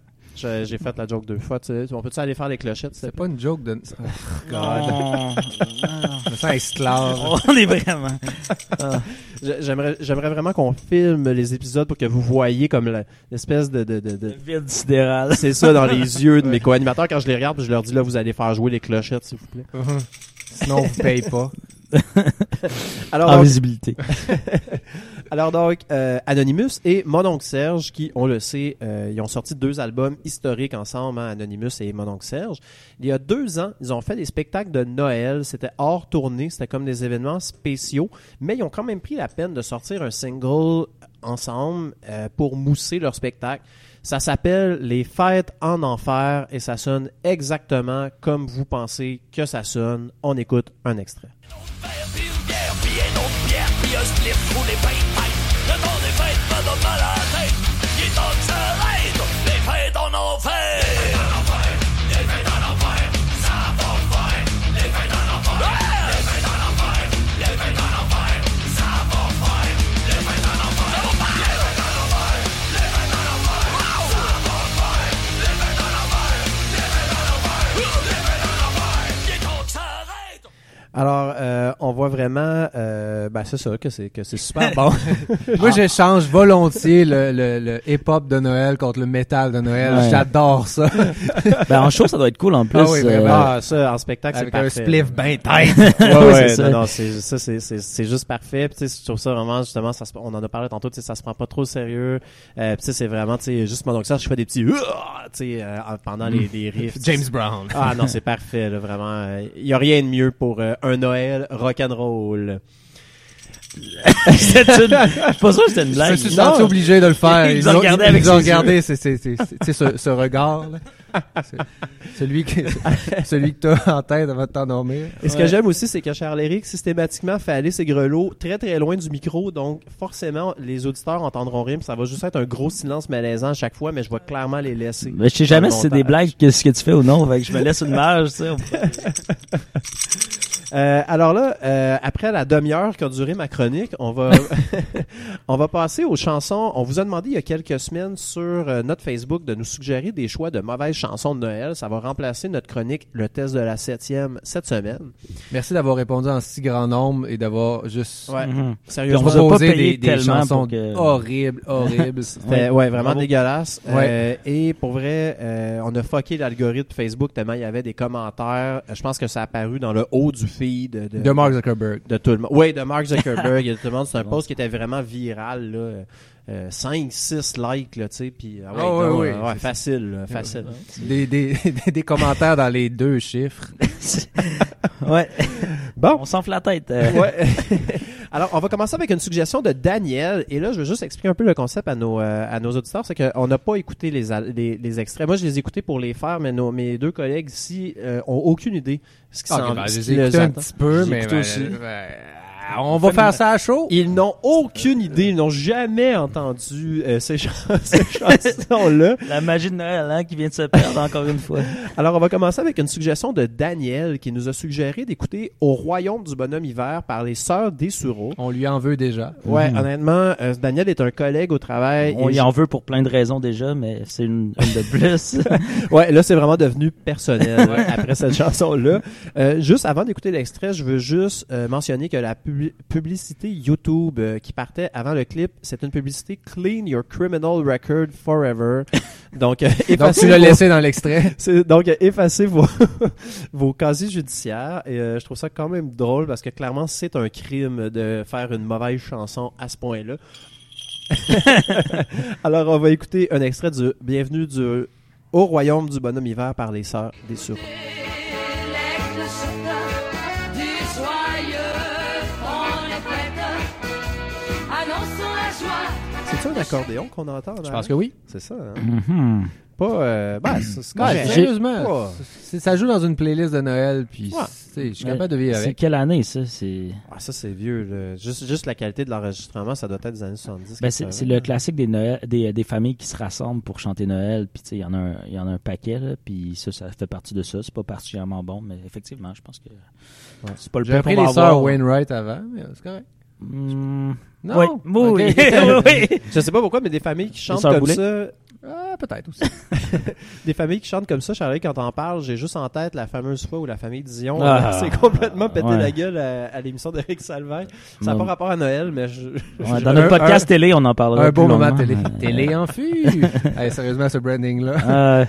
J'ai j'ai fait la joke deux fois. tu sais. On peut-tu aller faire les clochettes? C'est pas une joke de. Oh, [laughs] God. Non. Je me sens esclave. [laughs] On est vraiment. [laughs] J'ai- J'aimerais j'aimerais vraiment qu'on filme les épisodes pour que vous voyez comme la- l'espèce de... de, de, de- Le vide sidéral. C'est ça dans les yeux de mes co-animateurs quand je les regarde, je leur dis là, vous allez faire jouer les clochettes, s'il vous plaît. Sinon, on vous paye pas. Alors, En visibilité. Alors donc, euh, Anonymous et Mon oncle Serge, qui, on le sait, euh, ils ont sorti deux albums historiques ensemble, hein, Anonymous et Mon oncle Serge. Il y a deux ans, ils ont fait des spectacles de Noël. C'était hors tournée, c'était comme des événements spéciaux, mais ils ont quand même pris la peine de sortir un single ensemble euh, pour mousser leur spectacle. Ça s'appelle Les Fêtes en Enfer et ça sonne exactement comme vous pensez que ça sonne. On écoute un extrait. Puis un slip ou des pipes Le temps des fêtes me mal à la tête donne se raide Les fêtes en fait Alors, euh, on voit vraiment, euh, ben c'est ça, que c'est que c'est super bon. [laughs] [laughs] Moi, j'échange volontiers le, le, le hip-hop de Noël contre le métal de Noël. Ouais. J'adore ça. [laughs] Ben, en show, ça doit être cool en plus. Ah oui, vraiment. ah, ça, en spectacle, c'est Avec un parfait. spliff bien tête. Ouais, Ouais, ça. non, non, c'est ça, c'est c'est c'est juste parfait. Puis, tu sais, je trouve ça vraiment justement, ça se- on en a parlé tantôt, tu sais, ça se prend pas trop au sérieux. Euh, puis, tu sais, c'est vraiment, tu sais, juste pendant que ça, je fais des petits, Ouah tu sais, euh, pendant les, les riffs. James Brown. Ah non, c'est parfait, là, vraiment. Il y a rien de mieux pour euh, un Noël rock'n'roll. [laughs] C'est une... Je suis pas sûr que c'était une Je me blague. suis senti obligé de le [laughs] faire. Ils ont regardé ils avec nous ont regardé, c'est, ce, ce regard, là. Celui que, [laughs] celui que t'as en tête avant de t'endormir. Et ce que j'aime aussi, c'est que Charles Eric systématiquement fait aller ses grelots très très loin du micro, donc forcément les auditeurs entendront rien, puis ça va juste être un gros silence malaisant à chaque fois, mais je vais clairement les laisser. Mais je sais jamais si c'est des blagues que ce que tu fais ou non. Fait que je me laisse une marge, tu sais. Euh, alors là, euh, après la demi-heure qui a duré ma chronique, on va [laughs] [laughs] on va passer aux chansons. On vous a demandé il y a quelques semaines sur euh, notre Facebook de nous suggérer des choix de mauvaises chansons de Noël. Ça va remplacer notre chronique Le test de la septième cette semaine. Merci d'avoir répondu en si grand nombre et d'avoir juste Ouais. Puis on sérieusement. vous a pas proposé payé des, chansons que- horribles, horribles. [laughs] Ouais, vraiment Bravo. dégueulasse. Ouais. Euh, et pour vrai, euh, on a fucké l'algorithme Facebook tellement il y avait des commentaires. Je pense que ça a apparu dans le haut du feed de, de Mark Zuckerberg. de tout le monde. Oui, de Mark [laughs] Zuckerberg et de tout le monde. C'est un post qui était vraiment viral. Là. Euh, 5, 6 likes, là, tu sais, puis ah ouais, Ah ouais, donc, ouais, euh, ouais, facile, là, facile. Des, des, des, [laughs] des commentaires dans les deux chiffres. [laughs] Ouais. Bon, On s'enfle la tête. euh. ouais. Alors, on va commencer avec une suggestion de Daniel. Et là, je veux juste expliquer un peu le concept à nos, euh, à nos auditeurs. C'est qu'on n'a pas écouté les, les, les extraits. Moi, je les ai écoutés pour les faire, mais nos, mes deux collègues ici euh, ont aucune idée ce qui Ok, s'en ben, je qui les ai les écoutés un petit peu, mais ben, aussi. ben, on va faire ça à chaud. Ils n'ont aucune idée. Ils n'ont jamais entendu euh, ces, chans- [laughs] ces chansons-là. La magie de Noël, hein, qui vient de se perdre encore une fois. Alors, on va commencer avec une suggestion de Daniel qui nous a suggéré d'écouter Au Royaume du Bonhomme Hiver par les Sœurs des Sureaux. On lui en veut déjà. Ouais, Mhm. honnêtement, euh, Daniel est un collègue au travail. On y en veut pour plein de raisons déjà, mais c'est une, une de plus. [laughs] Ouais, là, c'est vraiment devenu personnel après cette chanson-là. Euh, juste avant d'écouter l'extrait, je veux juste euh, mentionner que la publi- publicité YouTube euh, qui partait avant le clip, c'est une publicité Clean Your Criminal Record Forever. [laughs] Donc, euh, Donc effacez tu l'as vos- laissé dans l'extrait. [laughs] donc, euh, effacez vos, [laughs] vos casiers judiciaires. Et euh, je trouve ça quand même drôle parce que clairement, c'est un crime de faire une mauvaise chanson à ce point-là. Alors, on va écouter un extrait du Bienvenue du Au Royaume du Bonhomme Hiver par les Sœurs des Sureaux. C'est-tu un accordéon qu'on entend? Je pense que oui. C'est ça, hein? Mhm. Pas... Euh, ben, c'est c'est sérieusement, Pas- c'est- ça joue dans une playlist de Noël, puis Ouais. c'est- je suis capable de vivre C'est avec. quelle année, ça? C'est Ah, ça, c'est vieux. là. Juste, juste la qualité de l'enregistrement, ça doit être des années 70. ben, c'est c'est le classique des, Noël, des, des familles qui se rassemblent pour chanter Noël. Puis, tu sais, il y, en a un- il y en a un paquet, là, Puis, ça, ça fait partie de ça. C'est pas particulièrement bon, mais effectivement, je pense que c'est pas le J'ai pire appris qu'on les va sœurs avoir. Wainwright avant, mais c'est correct. Hmm. Non? Oui, oui, ok. [laughs] oui, oui. Je sais pas pourquoi, mais des familles qui chantent comme ça, Ah, peut-être aussi. [laughs] Des familles qui chantent comme ça, Charlie, quand t'en parles, j'ai juste en tête la fameuse fois où la famille Dion Ah. s'est complètement pété Ouais. la gueule à, à l'émission d'Éric Salvaire. Ça n'a pas rapport à Noël, mais je... Ouais, je- dans notre un- podcast un- télé, on en parlera Un plus beau moment télé. Télé en fût. [laughs] Hey, sérieusement, ce branding-là. euh,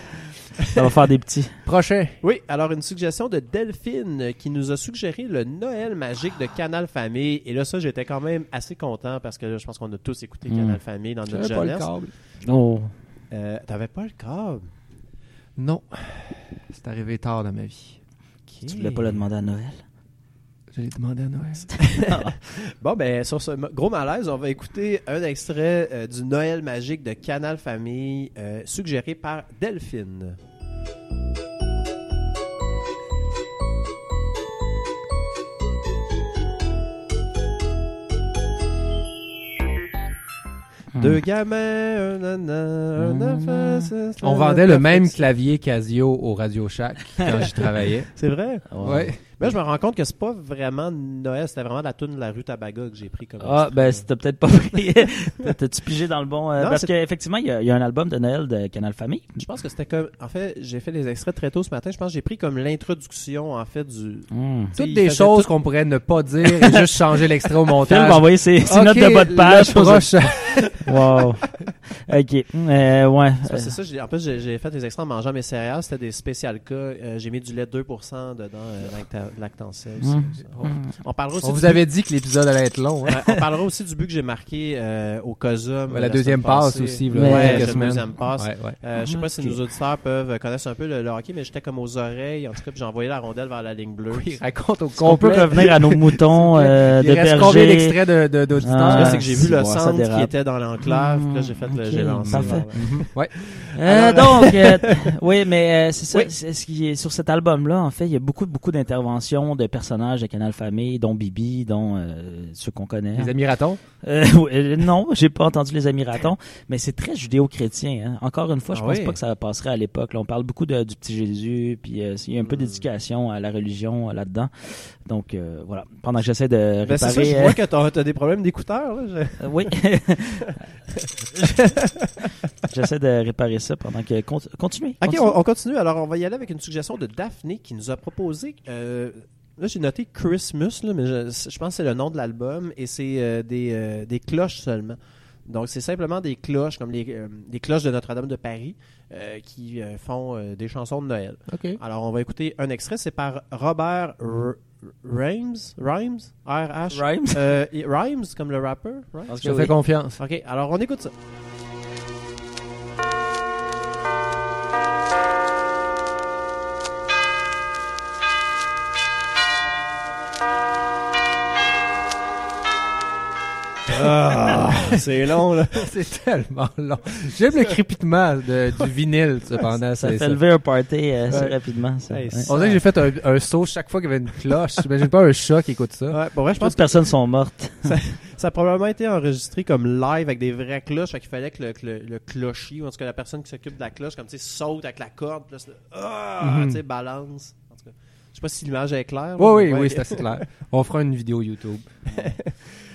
ça va faire des petits. [laughs] Prochain. Oui, alors une suggestion de Delphine qui nous a suggéré le Noël magique de Canal Famille. Et là, ça, j'étais quand même assez content parce que là, je pense qu'on a tous écouté Mm. Canal Famille dans notre J'avais pas le jeunesse. câble. Oh. Euh, T'avais pas le câble? Non. C'est arrivé tard dans ma vie. Tu voulais pas le demander à Noël? Je l'ai demandé à Noël. [laughs] Bon, ben, sur ce gros malaise, on va écouter un extrait euh, du Noël magique de Canal Famille, euh, suggéré par Delphine. Deux gamins, un nana, un enfant. c'est- On vendait le même clavier Casio au Radio Shack quand j'y [laughs] travaillais. C'est vrai? Ouais. Mais je me rends compte que c'est pas vraiment Noël, c'était vraiment la toune de la rue Tabaga que j'ai pris comme Ah, extrait. ben, c'était peut-être pas [laughs] pris. T'as- T'as-tu pigé dans le bon. euh, Non, parce qu'effectivement, il y, a- il y a un album de Noël de Canal Famille. Je pense que c'était comme. En fait, j'ai fait les extraits très tôt ce matin. Je pense que j'ai pris comme l'introduction, en fait, du. Hmm. Toutes des choses tout- qu'on pourrait ne pas dire et juste changer l'extrait au [laughs] montage. va envoyer ses, ses Ok, notes de bas de page. le pour- prochain. [laughs] Wow. ok. Euh, ouais. C'est ça, j'ai- en plus j'ai j'ai fait des extraits en mangeant mes céréales, c'était des spécial cas. Euh, j'ai mis du lait 2% dedans, euh, lacta- lactancia aussi. Mm. On, parlera aussi On du vous avait dit que l'épisode allait être long. but- Hein? ouais, on parlera aussi du but que j'ai marqué euh, au COSUM. la la deuxième passe aussi, là, Ouais, semaines. deuxième passe. Ouais, ouais. Euh, je sais pas si nos auditeurs peuvent connaître un peu le, le hockey, mais j'étais comme aux oreilles. En tout cas, j'ai envoyé la rondelle vers la ligne bleue. Raconte au On peut revenir à nos [laughs] moutons euh, Il de reste combien berger? d'extraits de- de- d'auditeurs? Ah, Là, c'est que j'ai vu c'est le centre qui était dans l'enclave. Là, j'ai fait le, j'ai lancé. parfait. vers- Euh, donc, [laughs] oui, mais c'est ça. Oui. c'est ce qui est sur cet album-là. En fait, il y a beaucoup, beaucoup d'interventions de personnages de Canal Famille, dont Bibi, dont euh, ceux qu'on connaît. Les amis ratons? Euh, [laughs] non, j'ai pas entendu les amis ratons, [laughs] mais c'est très judéo-chrétien. hein. Encore une fois, je Ah pense oui. pas que ça passerait à l'époque. On parle beaucoup de- du petit Jésus, puis euh, il y a un peu d'éducation à la religion euh, là-dedans. Donc euh, voilà. Pendant que j'essaie de Ben, c'est réparer, ça, je vois que t'as t'as des problèmes d'écouteurs. Je- oui. [laughs] J'essaie de réparer ça pendant que con- continuez. Ok, on, on continue. Alors, on va y aller avec une suggestion de Daphné qui nous a proposé. euh, là, j'ai noté Christmas, là, mais je, je pense que c'est le nom de l'album et c'est euh, des, euh, des cloches seulement. Donc, c'est simplement des cloches, comme les, euh, des cloches de Notre-Dame de Paris, euh, qui euh, font euh, des chansons de Noël. OK. Alors, on va écouter un extrait. C'est par Robert R- Rhymes, Rhymes, R-H. Rhymes? Euh, comme le rapper. right? Parce Je te fais oui. confiance. Ok, alors on écoute ça. Ah, c'est long, là. [laughs] c'est tellement long. J'aime le crépitement de- du vinyle, cependant. Ça c'est- fait lever un party euh, assez Ouais. rapidement. Ça. Hey, Ouais. c'est- On dirait que j'ai fait un, un saut chaque fois qu'il y avait une cloche. [laughs] J'imagine pas un chat qui écoute ça. Ouais, pour vrai, je pense Toutes personnes sont mortes. [laughs] Ça a probablement été enregistré comme live avec des vraies cloches. Fait qu'il fallait que le, que le, le clochier, ou en tout cas la personne qui s'occupe de la cloche, comme tu sais, saute avec la corde, puis là, c'est- ah, Mhm. tu sais, balance. Je sais pas si l'image est claire. Oui, oui, oui, c'est assez clair. On fera une vidéo YouTube. [laughs]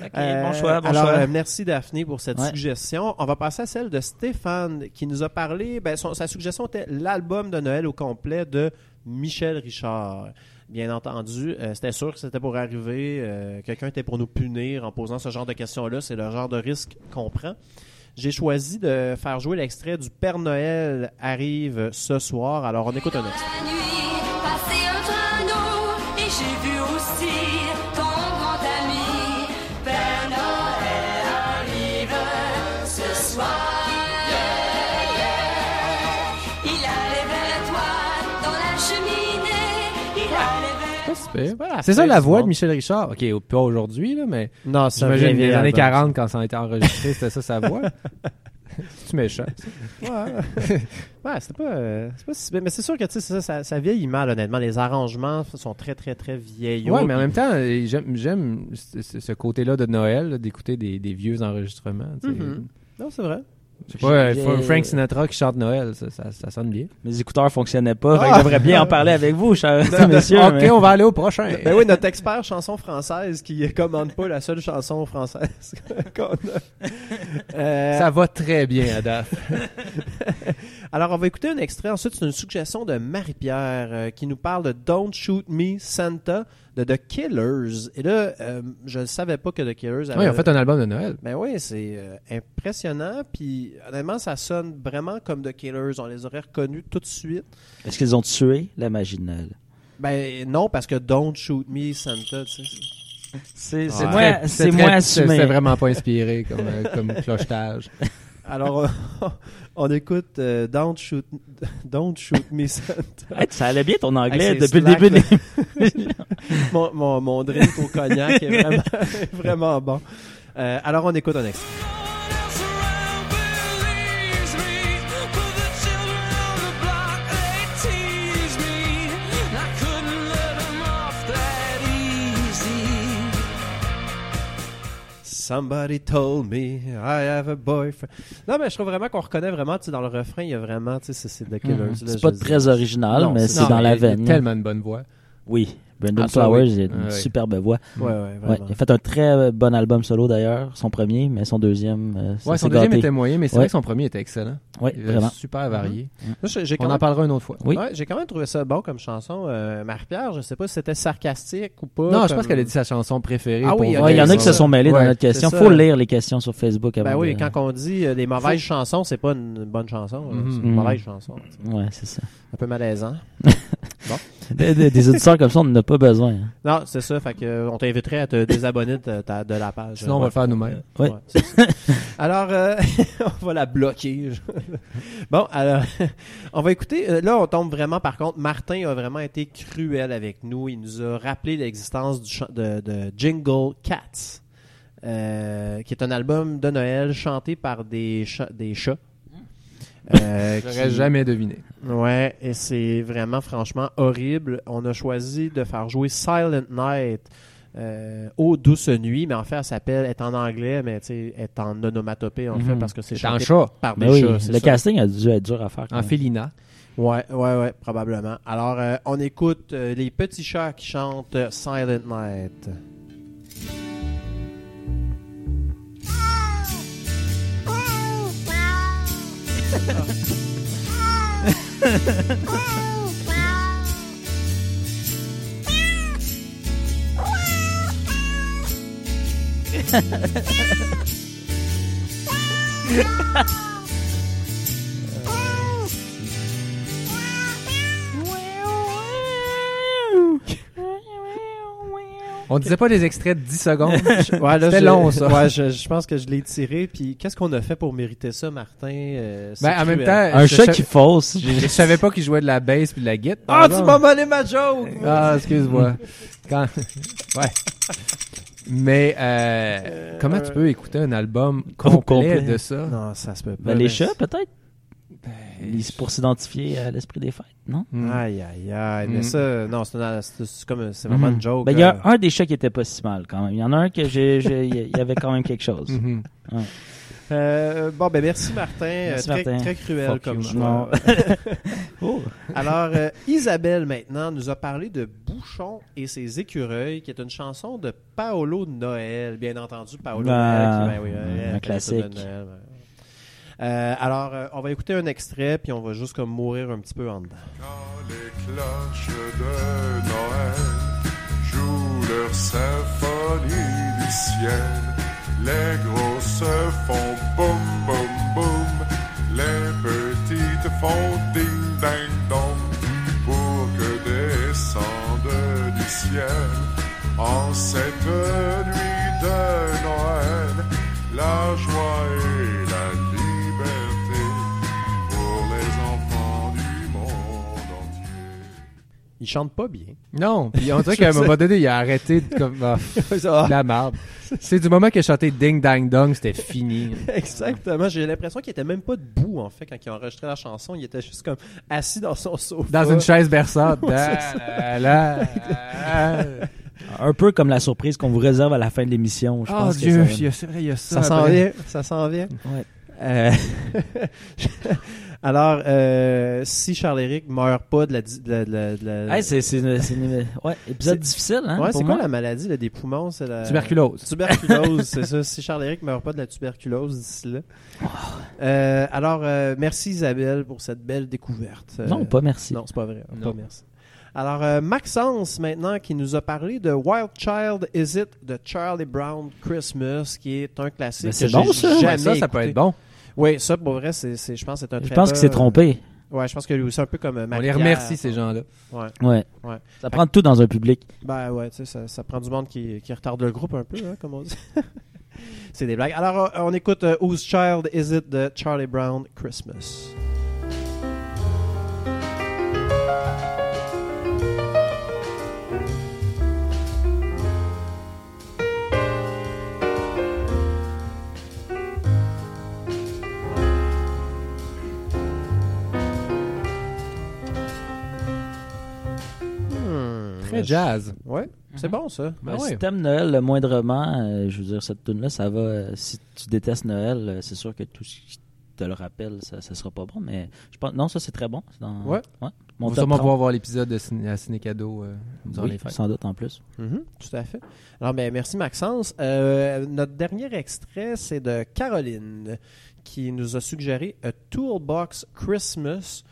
Ok, Euh, bon choix, bon alors, choix. euh, merci Daphné pour cette Ouais. suggestion. On va passer à celle de Stéphane qui nous a parlé. Ben, son- sa suggestion était l'album de Noël au complet de Michel Richard. Bien entendu, euh, c'était sûr que c'était pour arriver. euh, Quelqu'un était pour nous punir en posant ce genre de questions-là. C'est le genre de risque qu'on prend. J'ai choisi de faire jouer l'extrait du Père Noël arrive ce soir. Alors, on écoute un extrait. La nuit, C'est ça la voix de. Michel Richard. OK, pas aujourd'hui, là, mais Non, c'est un j'imagine les années album, ça. 40 quand ça a été enregistré, c'était ça sa voix. [laughs] C'est méchant. Ouais, [laughs] ouais c'était pas, euh, pas si mais c'est sûr que tu sais, ça, ça, ça vieillit mal honnêtement. Les arrangements sont très très très vieillots. Ouais, mais en même temps, euh, j'aime, ce côté-là de Noël, d'écouter des, des vieux enregistrements. Mhm. Non, c'est vrai. Je sais pas, euh, Frank Sinatra qui chante Noël, ça, ça, ça sonne bien. Mes écouteurs fonctionnaient pas. Ah! J'aimerais bien en parler avec vous, chers [laughs] [laughs] messieurs. ok, mais- on va aller au prochain. Ben oui, notre expert chanson française qui commande pas la seule chanson française [laughs] qu'on a. Euh, Ça va très bien, Adaf. Alors, on va écouter un extrait. Ensuite, c'est une suggestion de Marie-Pierre euh, qui nous parle de Don't Shoot Me Santa de The Killers. Et là, euh, je ne savais pas que The Killers avait... Oui, en fait, un album de Noël. Ben oui, c'est euh, impressionnant. Puis, honnêtement, ça sonne vraiment comme The Killers. On les aurait reconnus tout de suite. Est-ce qu'ils ont tué la magie de Noël? Ben non, parce que Don't Shoot Me Santa, tu sais. C'est C'est moins, très- c'est moins c'est- assumé. C'est vraiment pas inspiré comme, comme clochetage. [laughs] Alors, on, [laughs] on écoute euh, Don't Shoot [laughs] Don't Shoot Me Santa. Hey, ça allait bien ton anglais Hey, depuis le début. des- [laughs] mon, mon, mon drink au cognac est vraiment, vraiment bon. Euh, alors, on écoute un extrait. Somebody told me I have a boyfriend. Non, mais je trouve vraiment qu'on reconnaît vraiment, tu sais, dans le refrain, il y a vraiment, tu sais, c'est- c'est The Killers. là, Mhm. C'est pas très original, Non, mais c'est- dans mais la il y a veine. tellement une bonne voix. Oui. Brendan Ah, ça, Flowers, oui. il a une Ouais. superbe voix. Ouais, ouais, il a fait un très euh, bon album solo d'ailleurs, son premier, mais son deuxième, euh, Ouais, son deuxième gâté. était moyen, mais c'est Ouais. vrai que son premier était excellent. Ouais, Il est vraiment. super varié. Quand On en même- parlera une autre fois. Oui. Ouais, j'ai quand même trouvé ça bon comme chanson. Euh, Marie-Pierre, je sais pas si c'était sarcastique ou pas. Non, je pense qu'elle a dit sa chanson préférée. Ah pour oui, il y en a qui se sont mêlés Ouais, dans notre question. c'est Faut lire les questions sur Facebook avant Ben oui, de- quand on dit euh, des mauvaises chansons, c'est pas une bonne chanson. Mhm. C'est une Mhm. mauvaise chanson. Ouais, c'est ça. Un peu malaisant. [laughs] Des, des- des auditeurs comme ça, on n'en a pas besoin. hein. Non, c'est ça. Fait que, euh, on t'inviterait à te désabonner de, ta- de la page. Sinon, on va le faire nous-mêmes. Ouais. [laughs] alors, euh, [laughs] on va la bloquer. [laughs] bon, alors, on va écouter. euh, Là, on tombe vraiment, par contre, Martin a vraiment été cruel avec nous. Il nous a rappelé l'existence de, de Jingle Cats, euh, qui est un album de Noël chanté par des, cha- des chats. Euh, [laughs] J'aurais qui- jamais deviné. Ouais, et c'est vraiment franchement horrible. On a choisi de faire jouer Silent Night euh, aux douces nuits, mais en fait, elle s'appelle, elle est en anglais, mais elle est en onomatopée en fait, Mhm. parce que c'est chanté chat, par Mais des oui, chats. c'est le ça. casting a dû être dur à faire. en même. félina. Ouais, ouais, ouais, probablement. Alors, euh, on écoute euh, les petits chats qui chantent euh, Silent Night. Oh. [laughs] On disait pas des extraits de 10 secondes. [laughs] Ouais, là, C'était je- long, ça. Ouais, je, je pense que je l'ai tiré. Puis, qu'est-ce qu'on a fait pour mériter ça, Martin Euh, ben, en même temps, Un chat qui fausse. je, je savais pas qu'il jouait de la bass puis de la guitare. Ah, tu m'as volé ma joke Ah, excuse-moi. Quand... Ouais. Mais euh, comment tu peux écouter un album complet, complet. de ça? Non, ça se peut pas. Ben, les chats, peut-être? Ils- Pour s'identifier à l'esprit des fêtes, non? Hmm. Aïe, aïe, aïe. Mais Mm. ça, non, c'est une- c'est c'est comme, c'est vraiment Mhm. une joke. Ben, il y a euh. un des chats qui était pas si mal quand même. Il y en a un que j'ai, il y avait quand même quelque chose. Mhm. Euh, bon, ben merci Martin. Merci, Euh, très, Martin. très cruel Fuck comme choix. [laughs] Oh. Alors, euh, Isabelle, maintenant, nous a parlé de Bouchon et ses écureuils, qui est une chanson de Paolo Noël. Bien entendu, Paolo Ah, Noël. Qui, ben oui, un de classique. Noël. Euh, alors, euh, on va écouter un extrait, puis on va juste comme mourir un petit peu en dedans. Quand les cloches de Noël jouent leur symphonie du ciel, les gros se font boum boum boum, les petites font ding dang dong, pour que descende du ciel en cette nuit de Noël la joie et Il chante pas bien. Non, puis on dirait [laughs] qu'à un moment donné, il a arrêté de comme ah, [laughs] la merde. C'est du moment qu'il a chanté Ding Dang Dong, c'était fini. [laughs] Exactement. J'ai l'impression qu'il était même pas debout, en fait, quand il a enregistré la chanson. Il était juste comme assis dans son sofa. Dans une chaise berçante. Da, la, la. Un peu comme la surprise qu'on vous réserve à la fin de l'émission. Je Oh pense que Dieu, ça- il y a- c'est vrai, il y a ça. Ça s'en après. vient. Ça s'en vient. Ouais. Euh, Alors, euh, si Charles-Éric meurt pas de la... di- de la- de la- de la- Hey, c'est c'est une- c'est une- ouais, épisode C'est- difficile, hein, ouais, pour c'est quoi moi. la maladie là, des poumons? C'est la... Tuberculose. Tuberculose, c'est ça. [laughs] Si Charles-Éric meurt pas de la tuberculose d'ici là. Euh, alors, euh, merci Isabelle pour cette belle découverte. Euh, Non, pas merci. Non, c'est pas vrai. Non. Pas merci. Alors, euh, Maxence, maintenant, qui nous a parlé de Wild Child Is It de Charlie Brown Christmas, qui est un classique Ben, que c'est j'ai bon, ça. jamais Ouais, ça, ça peut écouté. être bon. Oui, ça, pour vrai, c'est, c'est- je pense que c'est un Je très pense qu'il s'est trompé. Ouais, je pense que lui aussi, un peu comme euh, On les remercie, ces gens-là. Ouais. Ouais. Ouais. Ça prend tout dans un public. Ben ouais, tu sais, ça, ça prend du monde qui, qui retarde le groupe un peu, hein, comme on dit. [laughs] c'est des blagues. Alors, euh, on écoute euh, Whose Child Is It de Charlie Brown Christmas. Très je- jazz. Ouais, c'est bon ça. Ben Ben, ouais. Si t'aimes Noël le moindrement, euh, je veux dire, cette tune là ça va. euh, si tu détestes Noël, euh, c'est sûr que tout ce qui te le rappelle, ça, ça sera pas bon. Mais je pense, non, ça c'est très bon. C'est dans- Ouais. Mon On va sûrement 30. pouvoir voir l'épisode de ciné, à Ciné Cadeau euh, durant Oui, les fêtes. sans doute en plus. Mhm, tout à fait. Alors, ben, merci Maxence. Euh, notre dernier extrait, c'est de Caroline, qui nous a suggéré A Toolbox Christmas,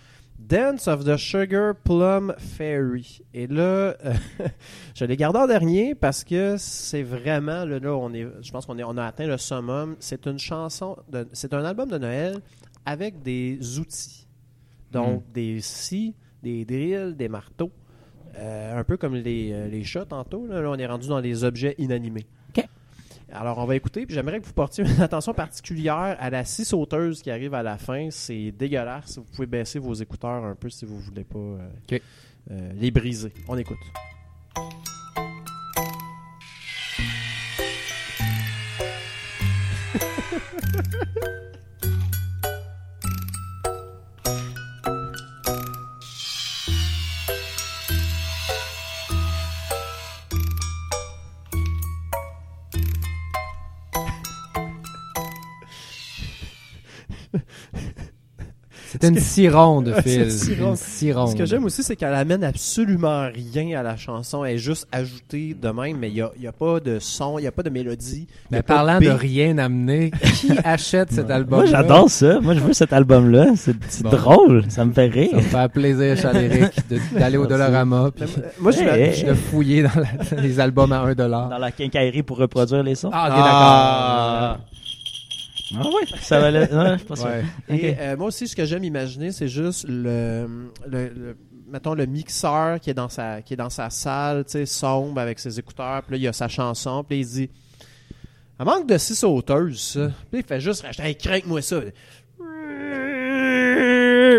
Dance of the Sugar Plum Fairy. Et là, euh, [laughs] je l'ai gardé en dernier parce que c'est vraiment, là, là, on est, je pense qu'on est, on a atteint le summum. C'est une chanson, de- c'est un album de Noël avec des outils. Donc, des scies, des drills, des marteaux. Euh, un peu comme les, euh, les chats tantôt. Là, Là, on est rendu dans les objets inanimés. Alors, on va écouter. Puis j'aimerais que vous portiez une [laughs] attention particulière à la scie sauteuse qui arrive à la fin. C'est dégueulasse. Vous pouvez baisser vos écouteurs un peu si vous voulez pas euh, euh, les briser. On écoute. [laughs] C'était une scie ronde, [laughs] C'est Phil. une ronde. Ronde. Ce que j'aime aussi, c'est qu'elle amène absolument rien à la chanson. Elle est juste ajoutée de même, mais il n'y a, y a pas de son, il n'y a pas de mélodie. Mais parlant de rien amener, qui [laughs] achète cet album Moi, j'adore ça. Moi, je veux cet album-là. C'est Bon. drôle. Ça me fait rire. Ça me fait plaisir, Charles-Éric, [laughs] de- d'aller au Dollarama puis Moi, je suis Hey, fouiller dans la- les albums à 1 dollar. Dans la quincaillerie pour reproduire les sons. Ah, ok, Ah. Ah ouais, ça va. le- ouais, je suis pas sûr. d'accord. Ouais. Et euh, moi aussi, ce que j'aime imaginer, c'est juste le, le, le- mettons le mixeur qui est dans sa qui est dans sa salle, tu sais, sombre avec ses écouteurs. Puis là, il y a sa chanson. Puis là, il dit, elle manque de six sauteuses, ça. Puis il fait juste racheter, hey, craque-moi ça.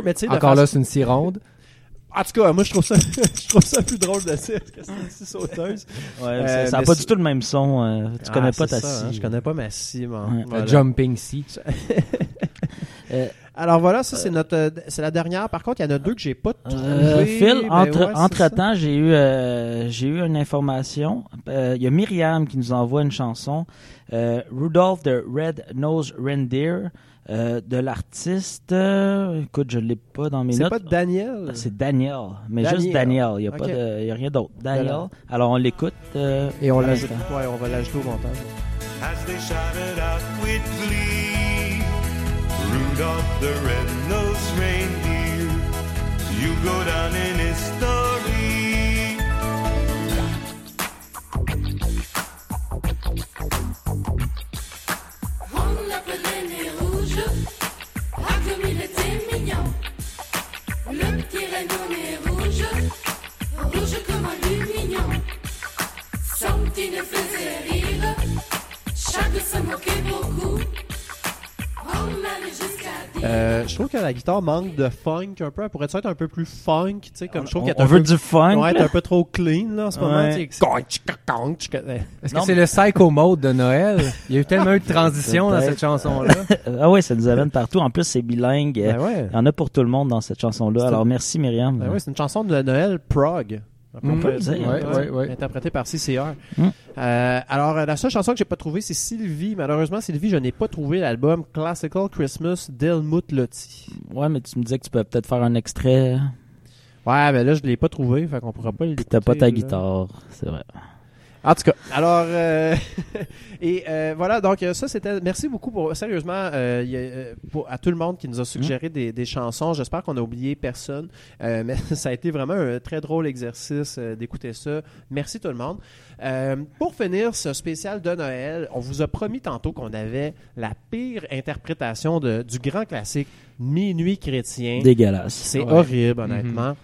Mais tu sais, de Encore là, façon- c'est une scie ronde. En tout cas, moi je trouve ça, [laughs] je trouve ça plus drôle de dire que c'est une scie sauteuse. Ouais, Euh, ça- ça n'a pas du tout le même son. euh, tu Ah, connais pas ta ça, hein, scie. Je connais pas ma scie, moi. Ouais. Voilà. La jumping scie. [laughs] Euh, Alors voilà, ça c'est notre, c'est la dernière. Par contre, il y en a deux que j'ai pas trouvé. Euh, Phil, mais entre, ouais, c'est entre ça. temps, j'ai eu, euh, j'ai eu une information. Euh, Il y a Myriam qui nous envoie une chanson, euh, Rudolph the Red-Nosed Reindeer, euh, de l'artiste. euh, écoute, je l'ai pas dans mes C'est notes. pas Daniel? C'est Daniel, mais Daniel. juste Daniel. Il y a Ok. pas de, il y a rien d'autre. Daniel. Voilà. Alors on l'écoute. euh, Et on l'ajoute. Ouais, on va l'ajouter au montage. as they shouted out with glee. Rudolph the red-nosed reindeer, you go down in history. Rouge, ah comme il était mignon. Le petit rhino nez rouge, rouge comme un lumignon. Son petit nez faisait rire, chaque se moquait beaucoup. Euh, je trouve que la guitare manque de funk un peu. Elle pourrait être un peu plus funk, tu sais, comme je trouve On, qu'elle est on un veut peu, du fun. ouais, elle est un peu trop clean là en ce moment. Ouais. Est-ce que c'est le psycho mode de Noël? Il y a eu tellement eu de transition dans cette chanson-là. [laughs] ah ouais, ça nous amène partout. En plus, c'est bilingue. Ben ouais. Il y en a pour tout le monde dans cette chanson-là. Alors merci Myriam. Ben ouais, c'est une chanson de Noël prog. On peut Mm, le dire, ouais, ouais, ouais. Interprété par CCR. Mm. Euh, alors, euh, la seule chanson que j'ai pas trouvée, c'est Sylvie. Malheureusement, Sylvie, je n'ai pas trouvé l'album Classical Christmas d'Helmut Lotti. Ouais, mais tu me disais que tu peux peut-être faire un extrait. Ouais, mais là, je l'ai pas trouvé, fait qu'on pourra pas le Puis t'as pas ta guitare, c'est vrai. En tout cas, alors euh, [laughs] et euh, voilà donc euh, ça c'était merci beaucoup pour sérieusement euh, il y a, pour, à tout le monde qui nous a suggéré des, des chansons. J'espère qu'on a oublié personne, [laughs] mais ça a été vraiment un très drôle exercice d'écouter ça. Merci tout le monde. Pour finir ce spécial de Noël, on vous a promis tantôt qu'on avait la pire interprétation de, du grand classique Minuit chrétien. Dégueulasse. C'est Ouais. horrible, honnêtement.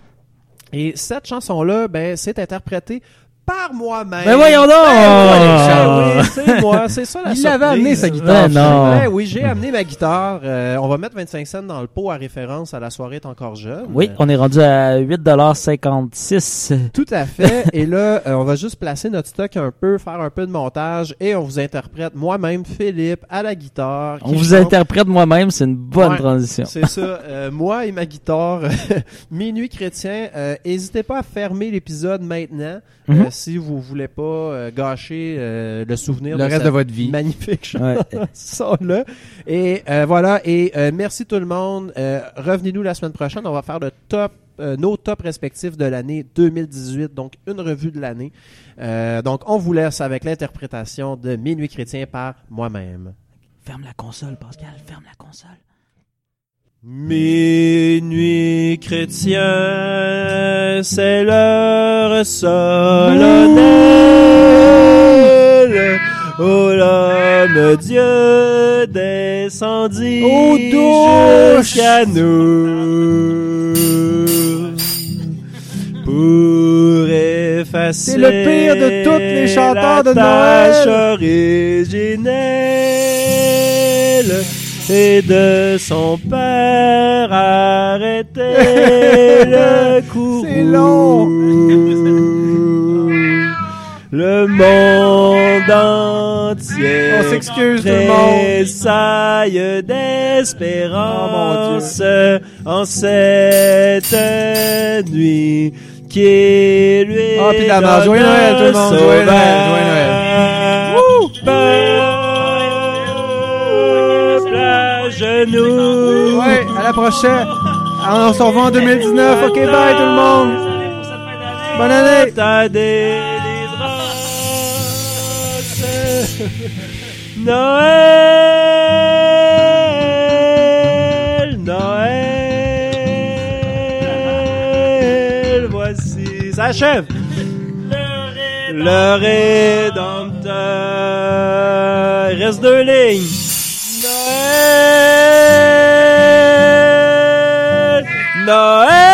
Et cette chanson-là, ben, c'est interprété par moi-même. Ben voyons donc! Ah, oui, c'est moi, c'est ça la Il avait amené sa guitare. Ben non. Ouais, oui, j'ai amené ma guitare. Euh, on va mettre 25 cents dans le pot à référence à la soirée est encore jeune. Oui, on est rendu à 8,56$. Tout à fait. et là, euh, on va juste placer notre stock un peu, faire un peu de montage et on vous interprète moi-même, Philippe, à la guitare. On vous chante- interprète moi-même, c'est une bonne Ouais. transition. C'est ça. Euh, moi et ma guitare, [laughs] Minuit chrétien. Euh, N'hésitez pas à fermer l'épisode maintenant Mhm. euh, si vous voulez pas euh, gâcher euh, le souvenir Le de reste cette de votre vie. magnifique Ouais. chanson-là. [laughs] Et euh, voilà. Et euh, merci tout le monde. Euh, Revenez-nous la semaine prochaine. On va faire le top. euh, nos tops respectifs de l'année 2018, donc une revue de l'année. Euh, donc, on vous laisse avec l'interprétation de Minuit chrétien par moi-même. Ferme la console, Pascal, ferme la console. Minuit chrétien, c'est l'heure solennelle. Oh l'homme Dieu descendit jusqu'à nous pour effacer C'est le pire de tous les chanteurs la de tâche Noël. originelle et de son père arrêter [laughs] le courroux. C'est long. [laughs] Le monde entier On s'excuse, tout le monde. tressaille d'espérance en cette nuit qui lui Ah, puis la. Joyeux Noël, tout le monde. Joyeux Noël, joyeux Peuple genoux. Ouais, à la prochaine. On se revoit en 2019. Ok, bye tout le monde. Bonne année. Noël, Noël, voici, ça achève. Le Rédempteur, il reste deux lignes. Noël, Noël.